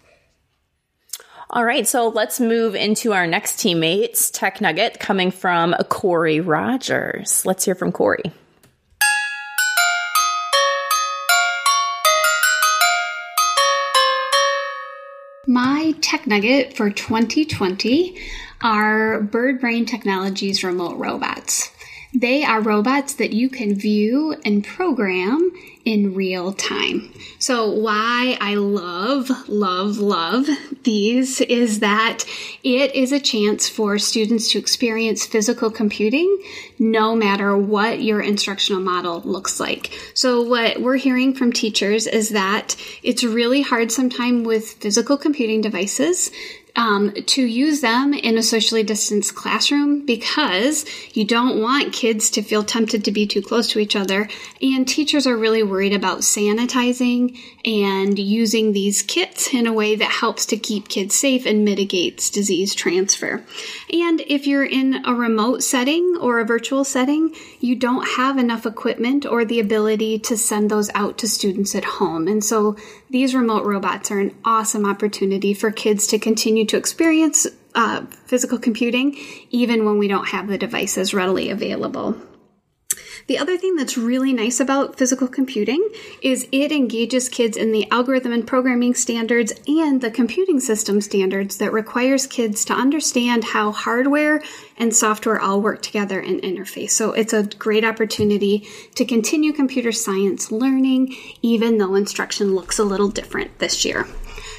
[SPEAKER 2] All right, so let's move into our next teammates. Tech Nugget coming from Corey Rogers. Let's hear from Corey.
[SPEAKER 7] My tech nugget for 2020 are BirdBrain Technologies remote robots. They are robots that you can view and program in real time. So why I love, love, love these is that it is a chance for students to experience physical computing no matter what your instructional model looks like. So what we're hearing from teachers is that it's really hard sometimes with physical computing devices um, to use them in a socially distanced classroom because you don't want kids to feel tempted to be too close to each other. And teachers are really worried about sanitizing and using these kits in a way that helps to keep kids safe and mitigates disease transfer. And if you're in a remote setting or a virtual setting, you don't have enough equipment or the ability to send those out to students at home. And so these remote robots are an awesome opportunity for kids to continue to experience uh, physical computing even when we don't have the devices readily available. The other thing that's really nice about physical computing is it engages kids in the algorithm and programming standards and the computing system standards that requires kids to understand how hardware and software all work together and interface. So it's a great opportunity to continue computer science learning, even though instruction looks a little different this year.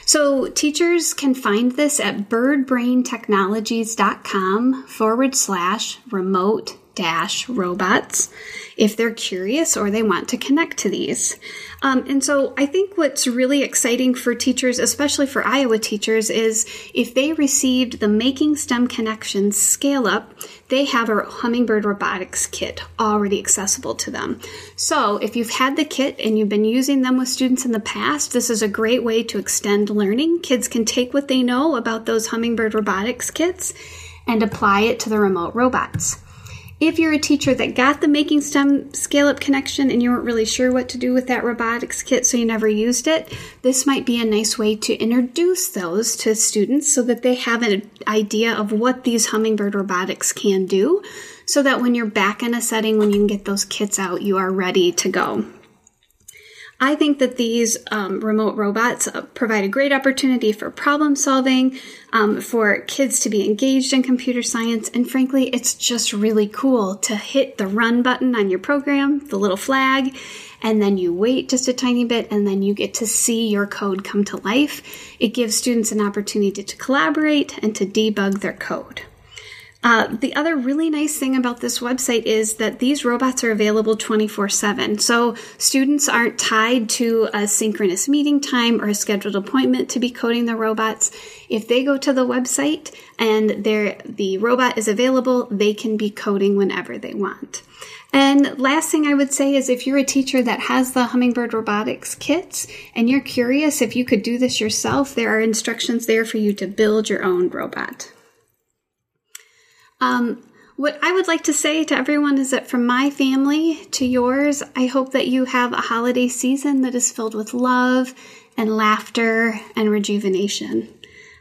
[SPEAKER 7] So teachers can find this at birdbraintechnologies.com forward slash remote dash robots if they're curious or they want to connect to these. Um, and so I think what's really exciting for teachers, especially for Iowa teachers, is if they received the Making STEM Connections Scale Up, they have a Hummingbird Robotics kit already accessible to them. So if you've had the kit and you've been using them with students in the past, this is a great way to extend learning. Kids can take what they know about those Hummingbird Robotics kits and apply it to the remote robots. If you're a teacher that got the Making STEM Scale Up connection and you weren't really sure what to do with that robotics kit, so you never used it, this might be a nice way to introduce those to students so that they have an idea of what these Hummingbird robotics can do, so that when you're back in a setting, when you can get those kits out, you are ready to go. I think that these um, remote robots uh, provide a great opportunity for problem solving, um, for kids to be engaged in computer science, and frankly, it's just really cool to hit the run button on your program, the little flag, and then you wait just a tiny bit, and then you get to see your code come to life. It gives students an opportunity to collaborate and to debug their code. Uh, the other really nice thing about this website is that these robots are available 24 7. So students aren't tied to a synchronous meeting time or a scheduled appointment to be coding the robots. If they go to the website and the robot is available, they can be coding whenever they want. And last thing I would say is if you're a teacher that has the Hummingbird Robotics kits and you're curious if you could do this yourself, there are instructions there for you to build your own robot. Um, what I would like to say to everyone is that from my family to yours, I hope that you have a holiday season that is filled with love and laughter and rejuvenation.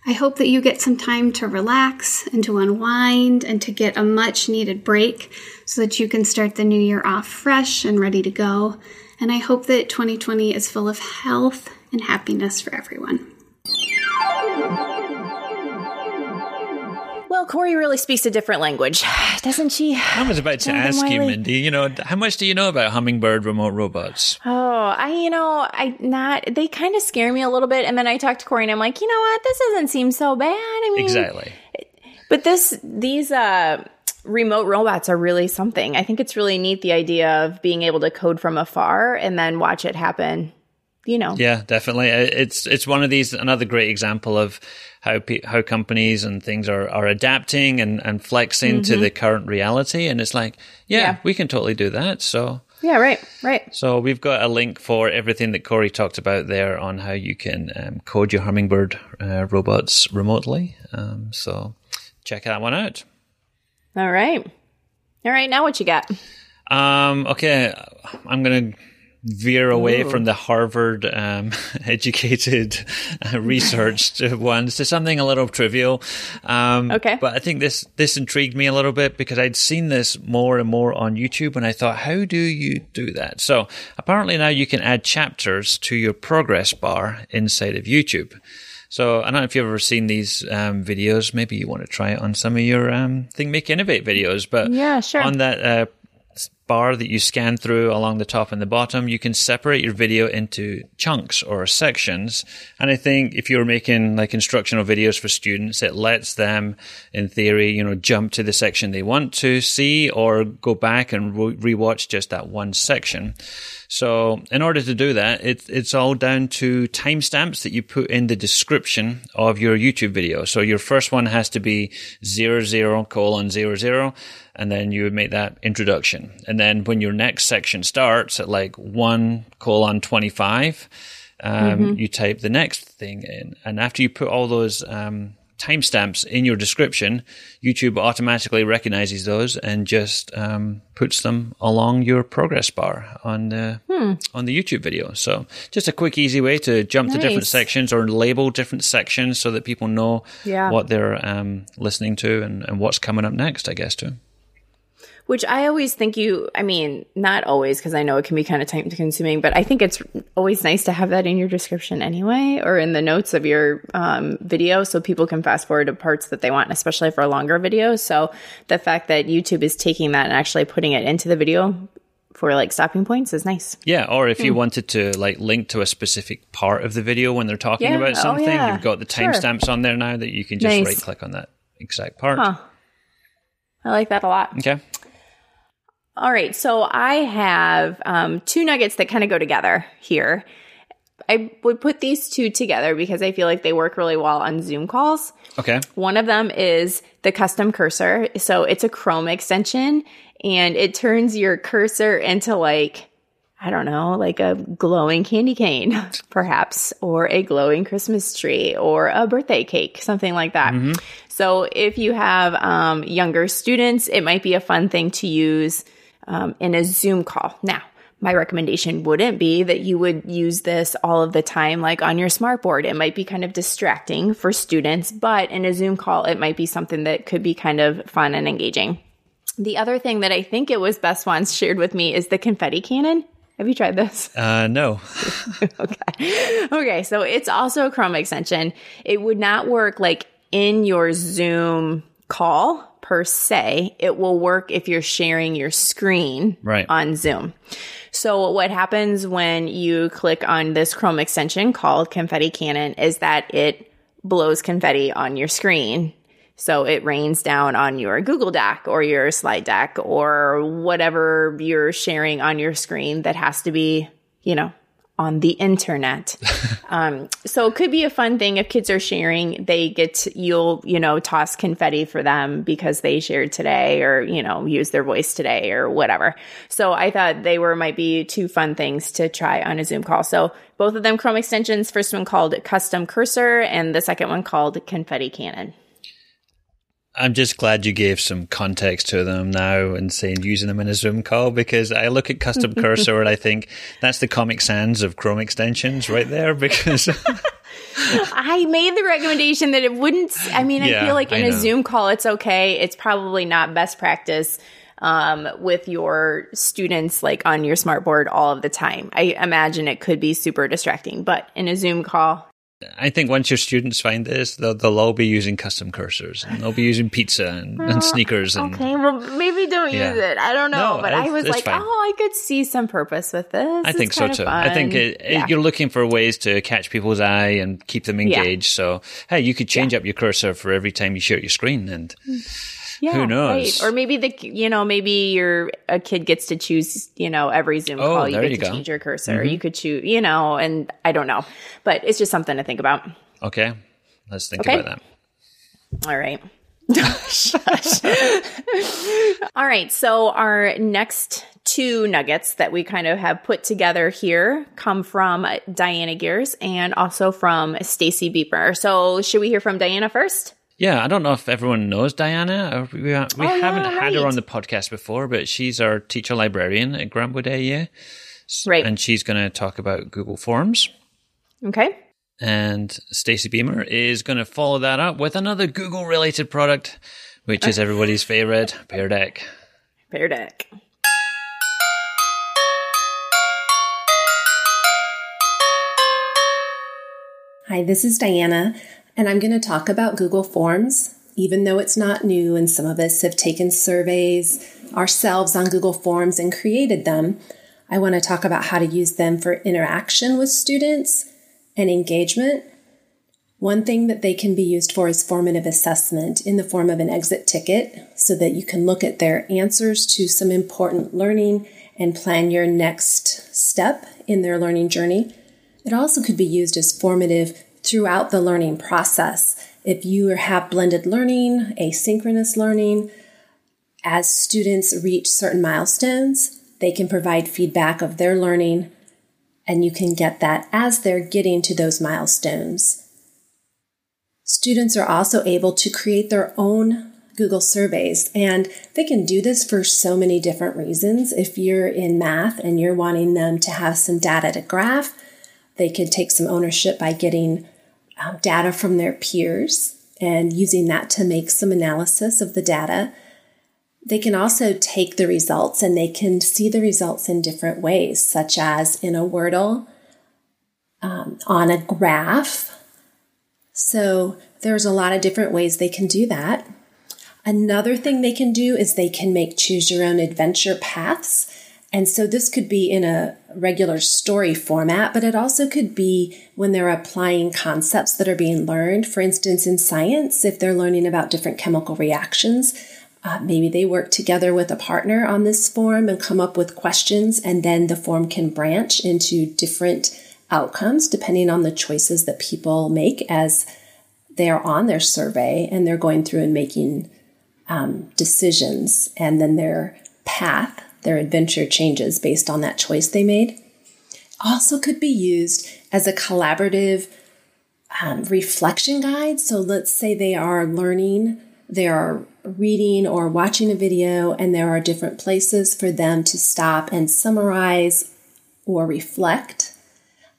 [SPEAKER 7] I hope that you get some time to relax and to unwind and to get a much needed break so that you can start the new year off fresh and ready to go. And I hope that 2020 is full of health and happiness for everyone.
[SPEAKER 2] Well, Corey really speaks a different language, doesn't she?
[SPEAKER 1] I was about to ask you, Mindy. You know, how much do you know about hummingbird remote robots?
[SPEAKER 2] Oh, I, you know, I not. They kind of scare me a little bit, and then I talk to Corey, and I'm like, you know what? This doesn't seem so bad. I mean,
[SPEAKER 1] exactly.
[SPEAKER 2] But this, these, uh, remote robots are really something. I think it's really neat the idea of being able to code from afar and then watch it happen you know.
[SPEAKER 1] Yeah, definitely. It's it's one of these another great example of how how companies and things are are adapting and and flexing mm-hmm. to the current reality, and it's like, yeah, yeah, we can totally do that. So.
[SPEAKER 2] Yeah, right, right.
[SPEAKER 1] So we've got a link for everything that Corey talked about there on how you can um, code your hummingbird uh, robots remotely. Um, so check that one out.
[SPEAKER 2] All right, all right. Now what you got?
[SPEAKER 1] Um, okay, I'm gonna veer away Ooh. from the Harvard um, educated uh, researched ones to something a little trivial. Um,
[SPEAKER 2] okay.
[SPEAKER 1] But I think this this intrigued me a little bit because I'd seen this more and more on YouTube, and I thought, how do you do that? So apparently now you can add chapters to your progress bar inside of YouTube. So I don't know if you've ever seen these um, videos. Maybe you want to try it on some of your um, Think Make Innovate videos. But
[SPEAKER 2] yeah, sure.
[SPEAKER 1] On that uh, bar that you scan through along the top and the bottom, you can separate your video into chunks or sections. And I think if you're making like instructional videos for students, it lets them, in theory, you know, jump to the section they want to see or go back and re- rewatch just that one section. So in order to do that, it, it's all down to timestamps that you put in the description of your YouTube video. So your first one has to be zero zero colon zero zero and then you would make that introduction. And then when your next section starts at like one colon 25, um, mm-hmm. you type the next thing in. And after you put all those, um, timestamps in your description, YouTube automatically recognizes those and just um, puts them along your progress bar on the hmm. on the YouTube video. So just a quick, easy way to jump nice. to different sections or label different sections so that people know yeah. what they're um, listening to and, and what's coming up next. I guess too
[SPEAKER 2] which I always think you, I mean, not always, because I know it can be kind of time consuming, but I think it's always nice to have that in your description anyway, or in the notes of your um, video so people can fast forward to parts that they want, especially for a longer video. So the fact that YouTube is taking that and actually putting it into the video for like stopping points is nice.
[SPEAKER 1] Yeah, or if you mm. wanted to like link to a specific part of the video when they're talking yeah. about oh, something, oh, yeah. you've got the timestamps sure. on there now that you can just nice. right click on that exact part. Huh.
[SPEAKER 2] I like that a lot.
[SPEAKER 1] Okay.
[SPEAKER 2] All right. So I have um, two nuggets that kind of go together here. I would put these two together because I feel like they work really well on Zoom calls.
[SPEAKER 1] Okay.
[SPEAKER 2] One of them is the custom cursor. So it's a Chrome extension and it turns your cursor into like, I don't know, like a glowing candy cane, perhaps, or a glowing Christmas tree or a birthday cake, something like that. Mm-hmm. So if you have um, younger students, it might be a fun thing to use um, in a Zoom call. Now, my recommendation wouldn't be that you would use this all of the time, like on your smartboard. It might be kind of distracting for students, but in a Zoom call, it might be something that could be kind of fun and engaging. The other thing that I think it was Best Ones shared with me is the confetti cannon. Have you tried this?
[SPEAKER 1] Uh, no.
[SPEAKER 2] okay. Okay. So it's also a Chrome extension. It would not work like in your Zoom call per se. It will work if you're sharing your screen
[SPEAKER 1] right.
[SPEAKER 2] on Zoom. So what happens when you click on this Chrome extension called Confetti Cannon is that it blows confetti on your screen. So it rains down on your Google Doc or your slide deck or whatever you're sharing on your screen that has to be, you know, on the internet. um, so it could be a fun thing if kids are sharing, they get, you'll, you know, toss confetti for them because they shared today or, you know, use their voice today or whatever. So I thought they were, might be two fun things to try on a Zoom call. So both of them Chrome extensions, first one called custom cursor and the second one called confetti cannon.
[SPEAKER 1] I'm just glad you gave some context to them now and saying using them in a Zoom call because I look at custom cursor and I think that's the Comic Sans of Chrome extensions right there because
[SPEAKER 2] I made the recommendation that it wouldn't I mean I feel like in a Zoom call it's okay. It's probably not best practice um, with your students like on your smartboard all of the time. I imagine it could be super distracting, but in a Zoom call,
[SPEAKER 1] I think once your students find this, they'll, they'll all be using custom cursors and they'll be using pizza and, and sneakers. And,
[SPEAKER 2] okay, well, maybe don't yeah. use it. I don't know. No, but I was like, fine. oh, I could see some purpose with this.
[SPEAKER 1] I think so too. Fun. I think it, yeah. it, you're looking for ways to catch people's eye and keep them engaged. Yeah. So, hey, you could change up your cursor for every time you share your screen and. Mm. Yeah, Who knows?
[SPEAKER 2] Right. Or maybe the you know maybe your a kid gets to choose you know every Zoom oh, call you get you to go. change your cursor. Mm-hmm. You could choose you know, and I don't know, but it's just something to think about.
[SPEAKER 1] Okay, let's think okay. about
[SPEAKER 2] that. All right. All right. So our next two nuggets that we kind of have put together here come from Diana Gears and also from Stacy Beamer. So should we hear from Diana first?
[SPEAKER 1] Yeah, I don't know if everyone knows Diana. Uh, we, we uh, oh, haven't yeah, had right. her on the podcast before, but she's our teacher librarian at Grant Wood AEA.
[SPEAKER 2] Right.
[SPEAKER 1] And she's going to talk about Google Forms.
[SPEAKER 2] Okay.
[SPEAKER 1] And Stacy Beamer is going to follow that up with another Google related product, which is everybody's favorite, Pear Deck.
[SPEAKER 2] Pear Deck.
[SPEAKER 8] Hi, this is Diana and I'm going to talk about Google Forms. even though it's not new and some of us have taken surveys ourselves on Google Forms and created them, I want to talk about how to use them for interaction with students and engagement. One thing that they can be used for is formative assessment in the form of an exit ticket so that you can look at their answers to some important learning and plan your next step in their learning journey. It also could be used as formative throughout the learning process. If you have blended learning, asynchronous learning, as students reach certain milestones, they can provide feedback of their learning, and you can get that as they're getting to those milestones. Students are also able to create their own Google surveys, and they can do this for so many different reasons. If you're in math and you're wanting them to have some data to graph, they could take some ownership by getting um, data from their peers and using that to make some analysis of the data. They can also take the results and they can see the results in different ways, such as in a Wordle, um, on a graph. So there's a lot of different ways they can do that. Another thing they can do is they can make choose your own adventure paths. And so this could be in a regular story format, but it also could be when they're applying concepts that are being learned. For instance, in science, if they're learning about different chemical reactions, uh, maybe they work together with a partner on this form and come up with questions, and then the form can branch into different outcomes depending on the choices that people make as they're on their survey and they're going through and making um, decisions, and then their path, their adventure changes based on that choice they made. Also, could be used as a collaborative um, reflection guide. So, let's say they are learning, they are reading or watching a video, and there are different places for them to stop and summarize or reflect.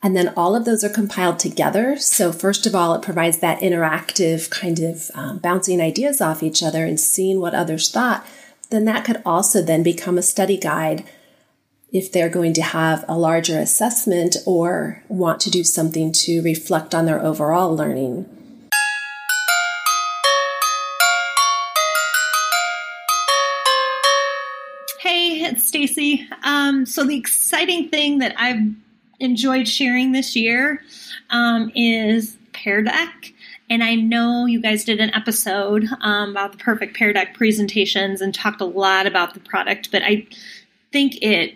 [SPEAKER 8] And then all of those are compiled together. So, first of all, it provides that interactive kind of um, bouncing ideas off each other and seeing what others thought. Then that could also then become a study guide if they're going to have a larger assessment or want to do something to reflect on their overall learning.
[SPEAKER 9] Hey, it's Stacy. Um, so the exciting thing that I've enjoyed sharing this year um, is Pear Deck. And I know you guys did an episode um, about the perfect Pear Deck presentations and talked a lot about the product, but I think it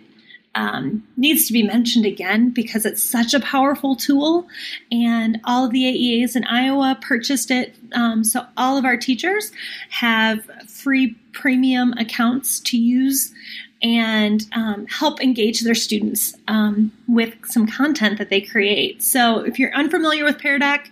[SPEAKER 9] um, needs to be mentioned again because it's such a powerful tool. And all of the AEAs in Iowa purchased it. Um, so all of our teachers have free premium accounts to use and um, help engage their students um, with some content that they create. So if you're unfamiliar with Pear Deck,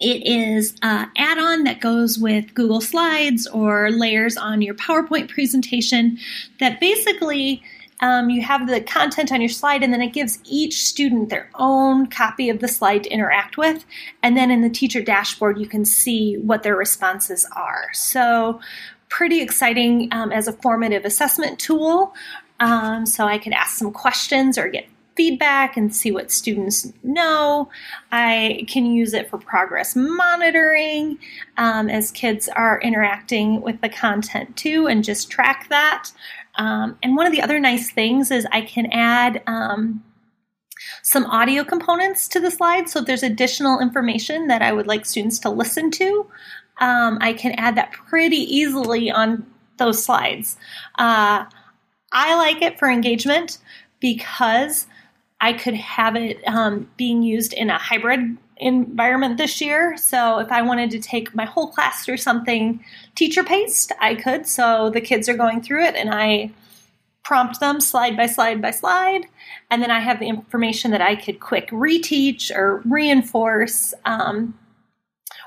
[SPEAKER 9] it is an add-on that goes with Google Slides or layers on your PowerPoint presentation that basically um, you have the content on your slide, and then it gives each student their own copy of the slide to interact with. And then in the teacher dashboard, you can see what their responses are. So, pretty exciting um, as a formative assessment tool. Um, so, I can ask some questions or get feedback and see what students know. I can use it for progress monitoring um, as kids are interacting with the content too and just track that. Um, and one of the other nice things is I can add um, some audio components to the slides. So if there's additional information that I would like students to listen to, um, I can add that pretty easily on those slides. Uh, I like it for engagement because I could have it um, being used in a hybrid environment this year. So if I wanted to take my whole class through something teacher paced, I could. So the kids are going through it and I prompt them slide by slide by slide. And then I have the information that I could quick reteach or reinforce um,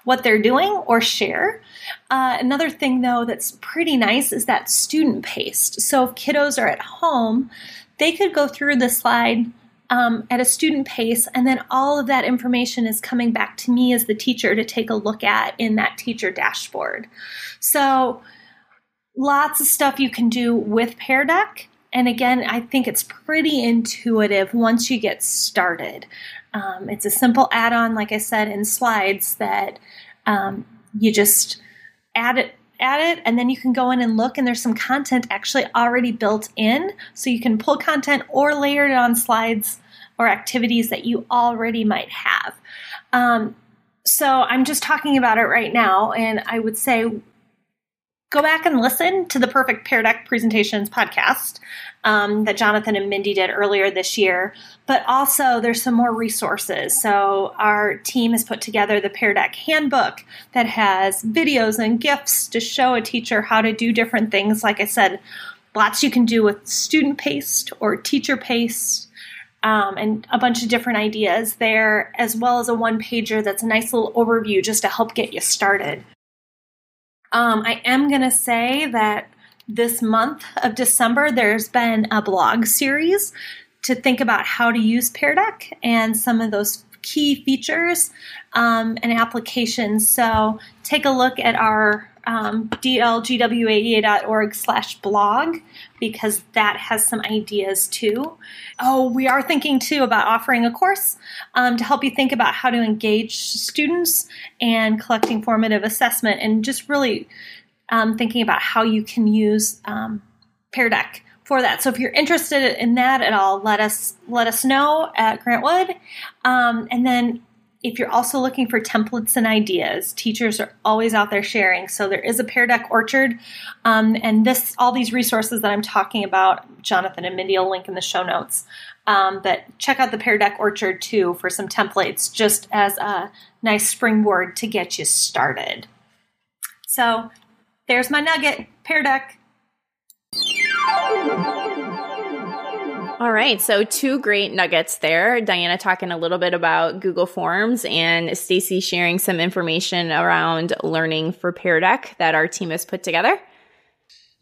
[SPEAKER 9] what they're doing or share. Uh, another thing, though, that's pretty nice is that student paced. So if kiddos are at home, they could go through the slide um, at a student pace, and then all of that information is coming back to me as the teacher to take a look at in that teacher dashboard. So, lots of stuff you can do with Pear Deck. And again, I think it's pretty intuitive once you get started. Um, it's a simple add on, like I said, in slides that um, you just add it at it and then you can go in and look and there's some content actually already built in so you can pull content or layer it on slides or activities that you already might have um, so i'm just talking about it right now and i would say go back and listen to the perfect pear deck presentations podcast um, that Jonathan and Mindy did earlier this year. But also, there's some more resources. So, our team has put together the Pear Deck Handbook that has videos and GIFs to show a teacher how to do different things. Like I said, lots you can do with student paste or teacher paste. Um, and a bunch of different ideas there, as well as a one pager that's a nice little overview just to help get you started. Um, I am going to say that this month of December, there's been a blog series to think about how to use Pear Deck and some of those key features um, and applications. So take a look at our um, dlgwaea.org slash blog because that has some ideas too. Oh, we are thinking too about offering a course um, to help you think about how to engage students and collecting formative assessment and just really um, thinking about how you can use um, Pear Deck for that. So if you're interested in that at all, let us let us know at Grant Wood. Um, and then if you're also looking for templates and ideas, teachers are always out there sharing. So there is a Pear Deck Orchard, um, and this all these resources that I'm talking about, Jonathan and Mindy will link in the show notes. Um, but check out the Pear Deck Orchard too for some templates, just as a nice springboard to get you started. So there's my nugget, Pear Deck.
[SPEAKER 2] All right, so two great nuggets there. Diana talking a little bit about Google Forms and Stacy sharing some information around learning for Pear Deck that our team has put together.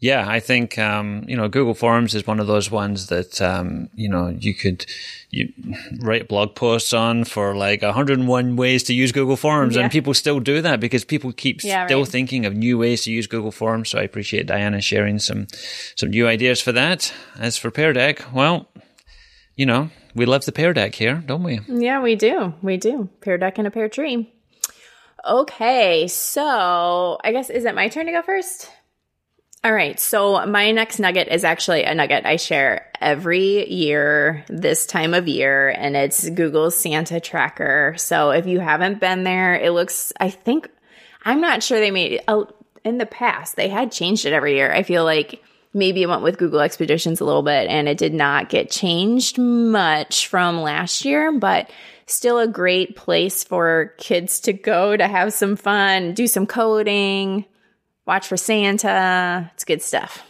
[SPEAKER 1] Yeah, I think um, you know Google Forms is one of those ones that um, you know you could you write blog posts on for like 101 ways to use Google Forms, yeah. and people still do that because people keep yeah, still right. thinking of new ways to use Google Forms. So I appreciate Diana sharing some some new ideas for that. As for Pear Deck, well, you know we love the Pear Deck here, don't we?
[SPEAKER 2] Yeah, we do. We do. Pear Deck and a pear tree. Okay, so I guess is it my turn to go first? All right. So my next nugget is actually a nugget I share every year this time of year, and it's Google's Santa tracker. So if you haven't been there, it looks, I think, I'm not sure they made it. Oh, in the past, they had changed it every year. I feel like maybe it went with Google Expeditions a little bit and it did not get changed much from last year, but still a great place for kids to go to have some fun, do some coding Watch for Santa. It's good stuff.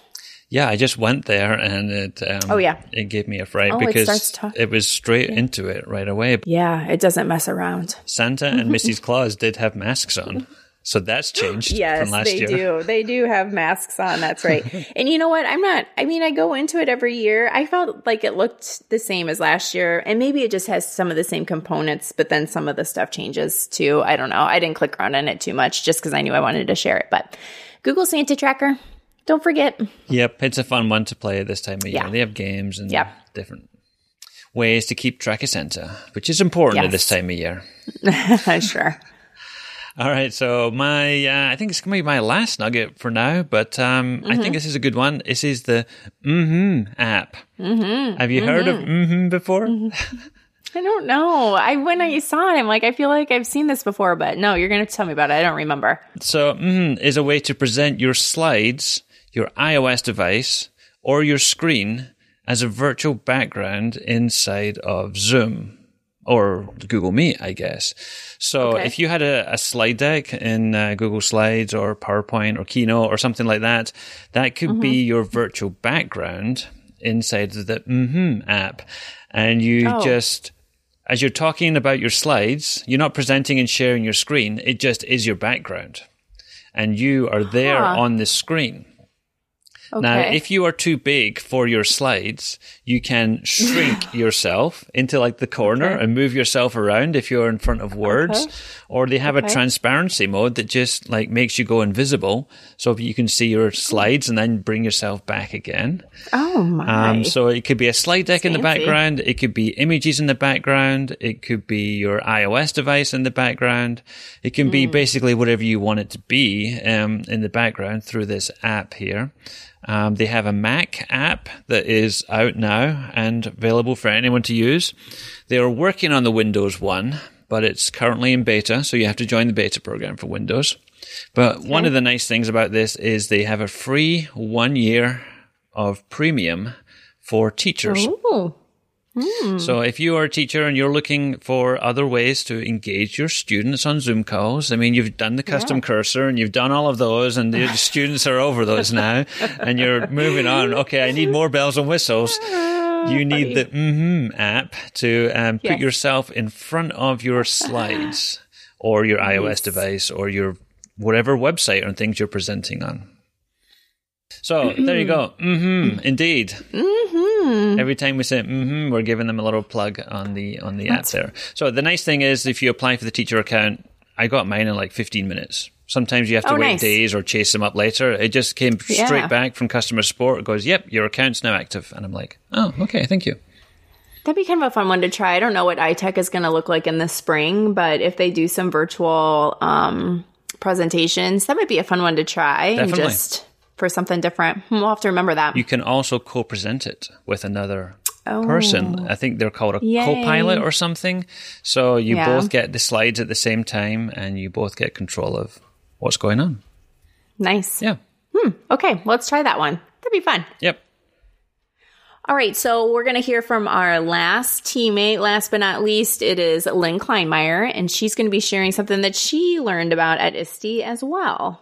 [SPEAKER 1] Yeah, I just went there and it. Um,
[SPEAKER 2] oh yeah,
[SPEAKER 1] it gave me a fright oh, because it, it, was straight yeah. into it right away.
[SPEAKER 2] Yeah, it doesn't mess around.
[SPEAKER 1] Santa and Mrs. Claus did have masks on. So that's changed
[SPEAKER 2] yes, they
[SPEAKER 1] year.
[SPEAKER 2] do. They do have masks on. That's right. and you know what? I'm not, I mean, I go into it every year. I felt like it looked the same as last year. And maybe it just has some of the same components, but then some of the stuff changes too. I don't know. I didn't click around on it too much just because I knew I wanted to share it. But Google Santa Tracker. Don't forget.
[SPEAKER 1] Yep, it's a fun one to play at this time of year. Yeah. They have games and yep. different ways to keep track of Santa, which is important yes. at this time of year.
[SPEAKER 2] sure.
[SPEAKER 1] All right, so my uh, I think it's gonna be my last nugget for now, but um, mm-hmm. I think mm-hmm. this is a good one. This is the mm-hmm app. Mm-hmm. Have you mm-hmm. heard of mm-hmm, mm-hmm before?
[SPEAKER 2] I don't know. I when I saw it, I'm like, I feel like I've seen this before, but no, you're going to tell me about it. I don't remember.
[SPEAKER 1] So, mm, is a way to present your slides, your iOS device, or your screen as a virtual background inside of Zoom or Google Meet, I guess. So, okay. if you had a, a, slide deck in uh, Google Slides or PowerPoint or Keynote or something like that, that could mm-hmm. be your virtual background inside of the mm-hmm app, and you oh. just as you're talking about your slides, you're not presenting and sharing your screen. It just is your background. And you are there huh. on the screen. Now, if you are too big for your slides, you can shrink yourself into like the corner
[SPEAKER 2] Okay.
[SPEAKER 1] and move yourself around if you're in front of words.
[SPEAKER 2] Okay.
[SPEAKER 1] Or they have a transparency mode that just like makes you go invisible so you can see your slides and then bring yourself back again.
[SPEAKER 2] Oh my.
[SPEAKER 1] Um, so it could be a slide deck in the
[SPEAKER 2] Fancy.
[SPEAKER 1] background. It could be images in the background. It could be your iOS device in the background. It can
[SPEAKER 2] Hmm.
[SPEAKER 1] be basically whatever you want it to be um, in the background through this app here. Um, they have a Mac app that is out now and available for anyone to use. They are working on the Windows one, but it's currently in beta, so you have to join the beta program for Windows. But one of the nice things about this is they have a free one year of premium for teachers.
[SPEAKER 2] Ooh.
[SPEAKER 1] So if you are a teacher and you're looking for other ways to engage your students on Zoom calls, I mean, you've done the custom cursor and you've done all of those and the students are over those now and you're moving on. Okay, I need more bells and whistles. You need the mm app to um, put yourself in front of your slides or your iOS device or your whatever website or things you're presenting on. So there you go. Mm-hmm. Indeed. Mm-hmm. Every time we say mm-hmm, we're giving them a little plug on the on the app there. So the nice thing is, if you apply for the teacher account, I got mine in like 15 minutes. Sometimes you have to
[SPEAKER 2] Oh,
[SPEAKER 1] wait
[SPEAKER 2] nice.
[SPEAKER 1] days or chase them up later. It just came
[SPEAKER 2] Yeah.
[SPEAKER 1] straight back from customer support. It goes, "Yep, your account's now active," and I'm like, "Oh, okay, thank you."
[SPEAKER 2] That'd be kind of a fun one to try. I don't know what ITEC is going to look like in the spring, but if they do some virtual um, presentations, that might be a fun one to try. And
[SPEAKER 1] Definitely.
[SPEAKER 2] just for something different. Hmm, We'll have to remember that.
[SPEAKER 1] You can also co-present it with another
[SPEAKER 2] Oh.
[SPEAKER 1] person. I think they're called a co-pilot or something. So you
[SPEAKER 2] Yeah.
[SPEAKER 1] both get the slides at the same time, and you both get control of what's going on.
[SPEAKER 2] Nice.
[SPEAKER 1] Yeah.
[SPEAKER 2] Okay, let's try that one. That'd be fun.
[SPEAKER 1] Yep.
[SPEAKER 2] All right, so we're going to hear from our last teammate. Last but not least, it is Lynn Kleinmeyer, and she's going to be sharing something that she learned about at ISTE as well.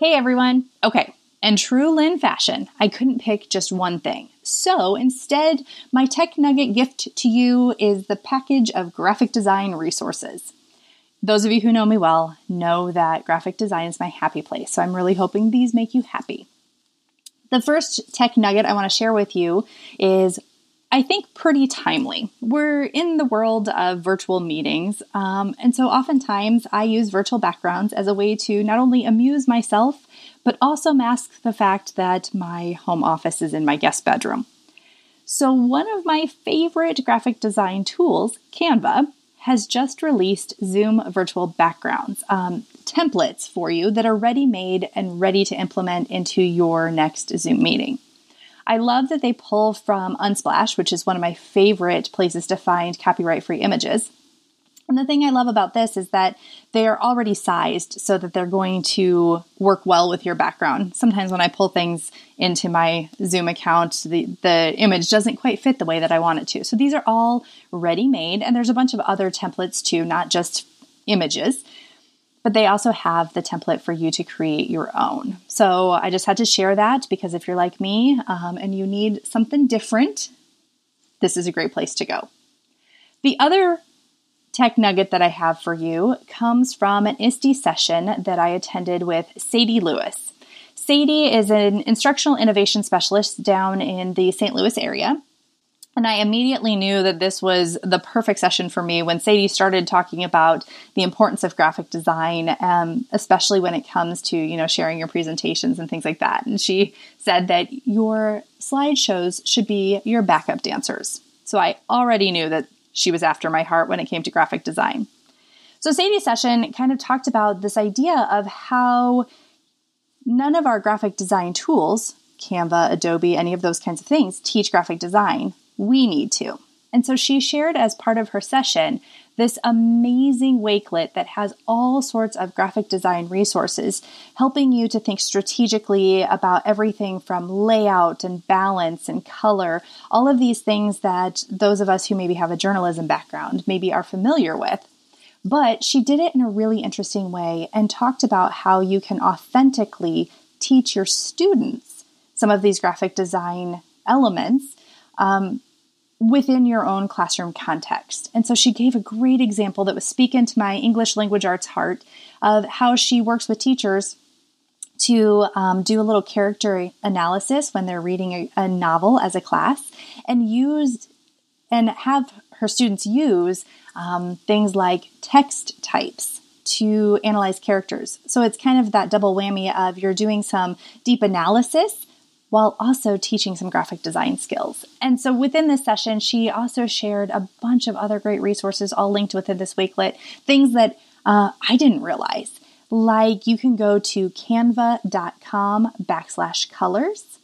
[SPEAKER 10] Hey everyone. Okay, in true Lynn fashion, I couldn't pick just one thing. So instead, my tech nugget gift to you is the package of graphic design resources. Those of you who know me well know that graphic design is my happy place, so I'm really hoping these make you happy. The first tech nugget I want to share with you is I think pretty timely. We're in the world of virtual meetings, um, and so oftentimes I use virtual backgrounds as a way to not only amuse myself, but also mask the fact that my home office is in my guest bedroom. So, one of my favorite graphic design tools, Canva, has just released Zoom virtual backgrounds, um, templates for you that are ready made and ready to implement into your next Zoom meeting. I love that they pull from Unsplash, which is one of my favorite places to find copyright free images. And the thing I love about this is that they are already sized so that they're going to work well with your background. Sometimes when I pull things into my Zoom account, the, the image doesn't quite fit the way that I want it to. So these are all ready made, and there's a bunch of other templates too, not just images but they also have the template for you to create your own. So I just had to share that because if you're like me um, and you need something different, this is a great place to go. The other tech nugget that I have for you comes from an ISTE session that I attended with Sadie Lewis. Sadie is an instructional innovation specialist down in the St. Louis area. And I immediately knew that this was the perfect session for me when Sadie started talking about the importance of graphic design, um, especially when it comes to you know sharing your presentations and things like that. And she said that your slideshows should be your backup dancers. So I already knew that she was after my heart when it came to graphic design. So Sadie's session kind of talked about this idea of how none of our graphic design tools, Canva, Adobe, any of those kinds of things, teach graphic design we need to. And so she shared as part of her session this amazing Wakelet that has all sorts of graphic design resources, helping you to think strategically about everything from layout and balance and color, all of these things that those of us who maybe have a journalism background maybe are familiar with. But she did it in a really interesting way and talked about how you can authentically teach your students some of these graphic design elements um, within your own classroom context. And so she gave a great example that was speaking to my English language arts heart of how she works with teachers to um, do a little character analysis when they're reading a, a novel as a class and use and have her students use um, things like text types to analyze characters. So it's kind of that double whammy of you're doing some deep analysis while also teaching some graphic design skills. And so within this session, she also shared a bunch of other great resources, all linked within this Wakelet, things that uh, I didn't realize. Like you can go to canva.com backslash colors,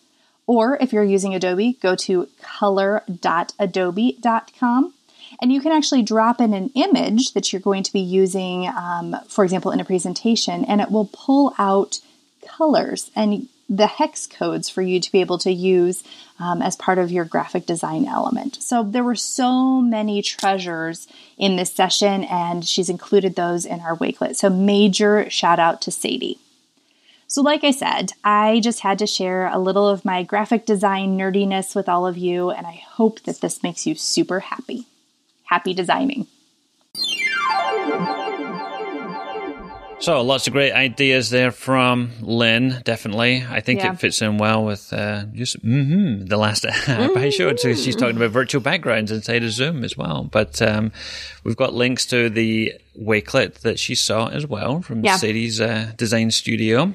[SPEAKER 10] or if you're using Adobe, go to color.adobe.com. And you can actually drop in an image that you're going to be using, um, for example, in a presentation, and it will pull out colors and the hex codes for you to be able to use um, as part of your graphic design element. So there were so many treasures in this session, and she's included those in our Wakelet. So major shout out to Sadie. So, like I said, I just had to share a little of my graphic design nerdiness with all of you, and I hope that this makes you super happy. Happy designing.
[SPEAKER 1] So lots of great ideas there from Lynn. Definitely, I think
[SPEAKER 2] Yeah.
[SPEAKER 1] it fits in well with uh, just mm-hmm, the last app I showed. So she's talking about virtual backgrounds inside of Zoom as well. But um, we've got links to the Wakelet that she saw as well from
[SPEAKER 2] Yeah.
[SPEAKER 1] Sadie's uh, design studio.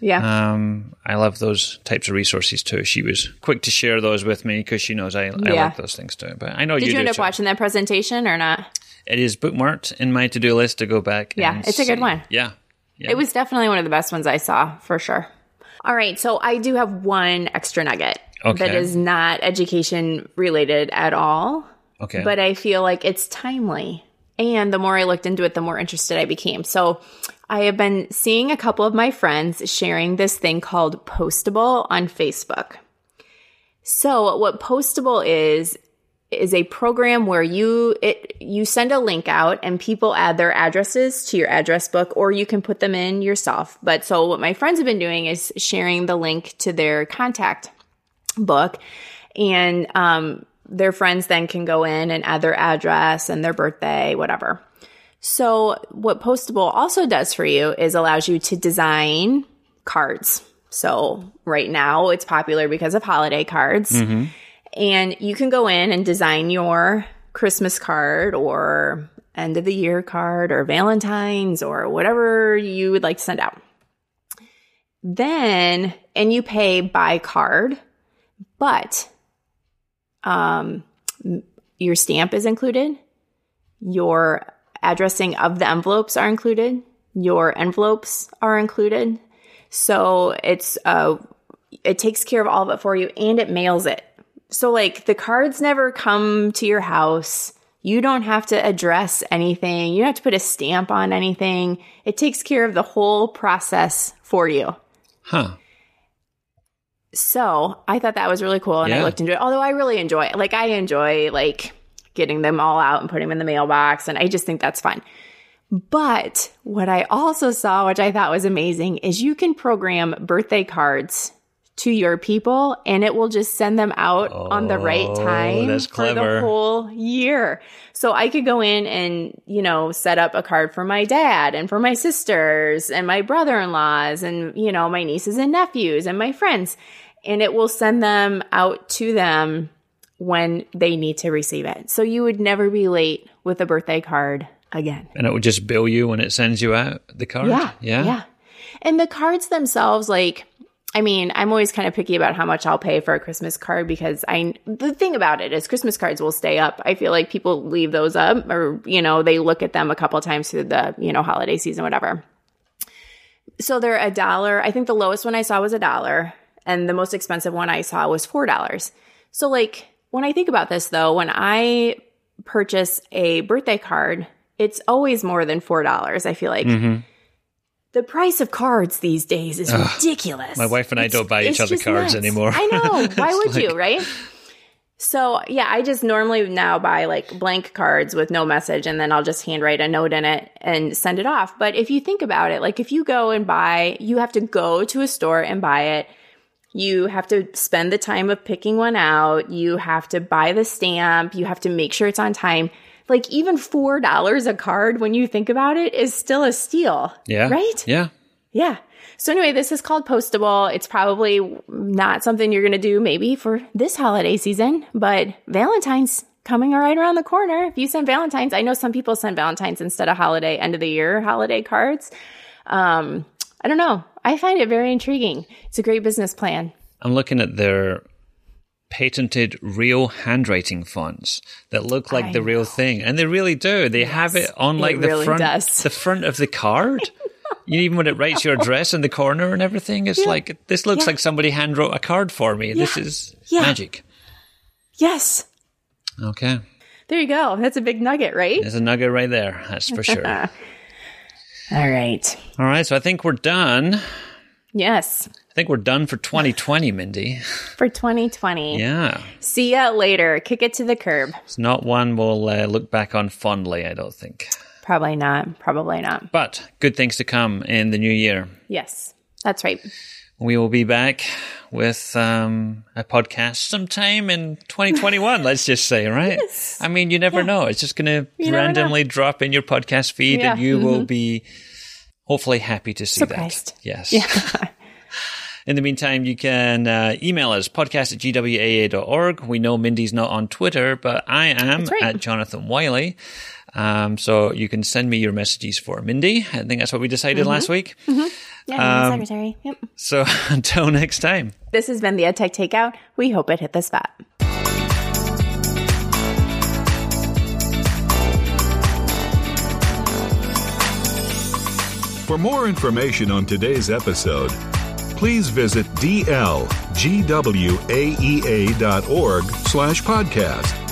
[SPEAKER 2] Yeah.
[SPEAKER 1] Um, I love those types of resources too. She was quick to share those with me because she knows I, I
[SPEAKER 2] Yeah.
[SPEAKER 1] like those things too. But I know
[SPEAKER 2] Did
[SPEAKER 1] you,
[SPEAKER 2] you, end up
[SPEAKER 1] too.
[SPEAKER 2] watching that presentation or not?
[SPEAKER 1] It is bookmarked in my to do list to go back.
[SPEAKER 2] Yeah,
[SPEAKER 1] and
[SPEAKER 2] it's a good one.
[SPEAKER 1] Yeah. Yeah.
[SPEAKER 2] It was definitely one of the best ones I saw for sure. All right, so I do have one extra nugget
[SPEAKER 1] Okay.
[SPEAKER 2] that is not education related at all,
[SPEAKER 1] okay.
[SPEAKER 2] but I feel like it's timely. And the more I looked into it, the more interested I became. So I have been seeing a couple of my friends sharing this thing called Postable on Facebook. So what Postable is is a program where you it you send a link out and people add their addresses to your address book or you can put them in yourself. But so what my friends have been doing is sharing the link to their contact book and um their friends then can go in and add their address and their birthday, whatever. So what Postable also does for you is allows you to design cards. So right now it's popular because of holiday cards. And you can go in and design your Christmas card or end of the year card or Valentine's or whatever you would like to send out. Then, and you pay by card, but um, your stamp is included, your addressing of the envelopes are included, your envelopes are included. So it's uh, it takes care of all of it for you and it mails it. So like the cards never come to your house. You don't have to address anything. You don't have to put a stamp on anything. It takes care of the whole process for you.
[SPEAKER 1] huh.
[SPEAKER 2] So I thought that was really cool, and I looked into it. Although I really enjoy it, like I enjoy like getting them all out and putting them in the mailbox, and I just think that's fun. But what I also saw, which I thought was amazing, is you can program birthday cards to your people, and it will just send them out on the right
[SPEAKER 1] Oh,
[SPEAKER 2] time for the whole year. So I could go in and you know set up a card for my dad and for my sisters and my brother-in-laws and you know my nieces and nephews and my friends and it will send them out to them when they need to receive it. So you would never be late with a birthday card again.
[SPEAKER 1] And it would just bill you when it sends you out the card.
[SPEAKER 2] Yeah.
[SPEAKER 1] Yeah.
[SPEAKER 2] Yeah. And the cards themselves, like, I mean, I'm always kind of picky about how much I'll pay for a Christmas card because I, the thing about it is Christmas cards will stay up. I feel like people leave those up or, you know, they look at them a couple times through the, you know, holiday season, whatever. So they're a dollar. I think the lowest one I saw was a dollar and the most expensive one I saw was $4. So like when I think about this though, when I purchase a birthday card, it's always more than $4. I feel like
[SPEAKER 1] Mm-hmm.
[SPEAKER 2] The price of cards these days is ridiculous.
[SPEAKER 1] My wife and I don't buy each other cards
[SPEAKER 2] nuts.
[SPEAKER 1] anymore.
[SPEAKER 2] I know. Why would
[SPEAKER 1] like-
[SPEAKER 2] you, right? So, yeah, I just normally now buy like blank cards with no message and then I'll just handwrite a note in it and send it off. But if you think about it, like if you go and buy, you have to go to a store and buy it. You have to spend the time of picking one out. You have to buy the stamp. You have to make sure it's on time. Like even $4 a card when you think about it is still a steal.
[SPEAKER 1] Yeah.
[SPEAKER 2] Right?
[SPEAKER 1] Yeah.
[SPEAKER 2] Yeah. So anyway, this is called postable. It's probably not something you're going to do maybe for this holiday season, but Valentine's coming right around the corner. If you send Valentine's, I know some people send Valentine's instead of holiday end of the year holiday cards. Um, I don't know. I find it very intriguing. It's a great business plan.
[SPEAKER 1] I'm looking at their patented real handwriting fonts that look like
[SPEAKER 2] I
[SPEAKER 1] the real thing, and they really do. They have it on
[SPEAKER 2] it
[SPEAKER 1] like the
[SPEAKER 2] really
[SPEAKER 1] front,
[SPEAKER 2] does.
[SPEAKER 1] the front of the card. You even when it writes your address in the corner and everything, it's like this looks
[SPEAKER 2] Yeah.
[SPEAKER 1] like somebody hand wrote a card for me. This is
[SPEAKER 2] Yeah.
[SPEAKER 1] magic.
[SPEAKER 2] Yes.
[SPEAKER 1] Okay,
[SPEAKER 2] There you go. That's a big nugget, right?
[SPEAKER 1] there's a nugget right there. That's for sure. All
[SPEAKER 2] All right.
[SPEAKER 1] right, so I think we're done.
[SPEAKER 2] Yes.
[SPEAKER 1] I think we're done for 2020, Mindy.
[SPEAKER 2] For 2020.
[SPEAKER 1] Yeah,
[SPEAKER 2] See ya later. Kick it to the curb.
[SPEAKER 1] it's not one we'll uh, look back on fondly. I don't think,
[SPEAKER 2] Probably not. Probably not.
[SPEAKER 1] but good things to come in the new year.
[SPEAKER 2] Yes. That's right.
[SPEAKER 1] We will be back with um, a podcast sometime in 2021, let's just say, right? I mean, you never know. It's just going to randomly drop in your podcast feed and
[SPEAKER 2] Yeah.
[SPEAKER 1] you will be hopefully happy to see
[SPEAKER 2] Surprised.
[SPEAKER 1] that. Yes. In the meantime, you can uh, email us podcast at gwaea.org. We know Mindy's not on Twitter, but I am
[SPEAKER 2] right.
[SPEAKER 1] at Jonathan Wylie. Um, so you can send me your messages for Mindy. I think that's what we decided
[SPEAKER 2] Mm-hmm.
[SPEAKER 1] last week.
[SPEAKER 2] Yeah, I'm the secretary. Yep.
[SPEAKER 1] So until next time.
[SPEAKER 2] This has been the EdTech Takeout. We hope it hit the spot.
[SPEAKER 11] For more information on today's episode, please visit dlgwaea.org slash podcast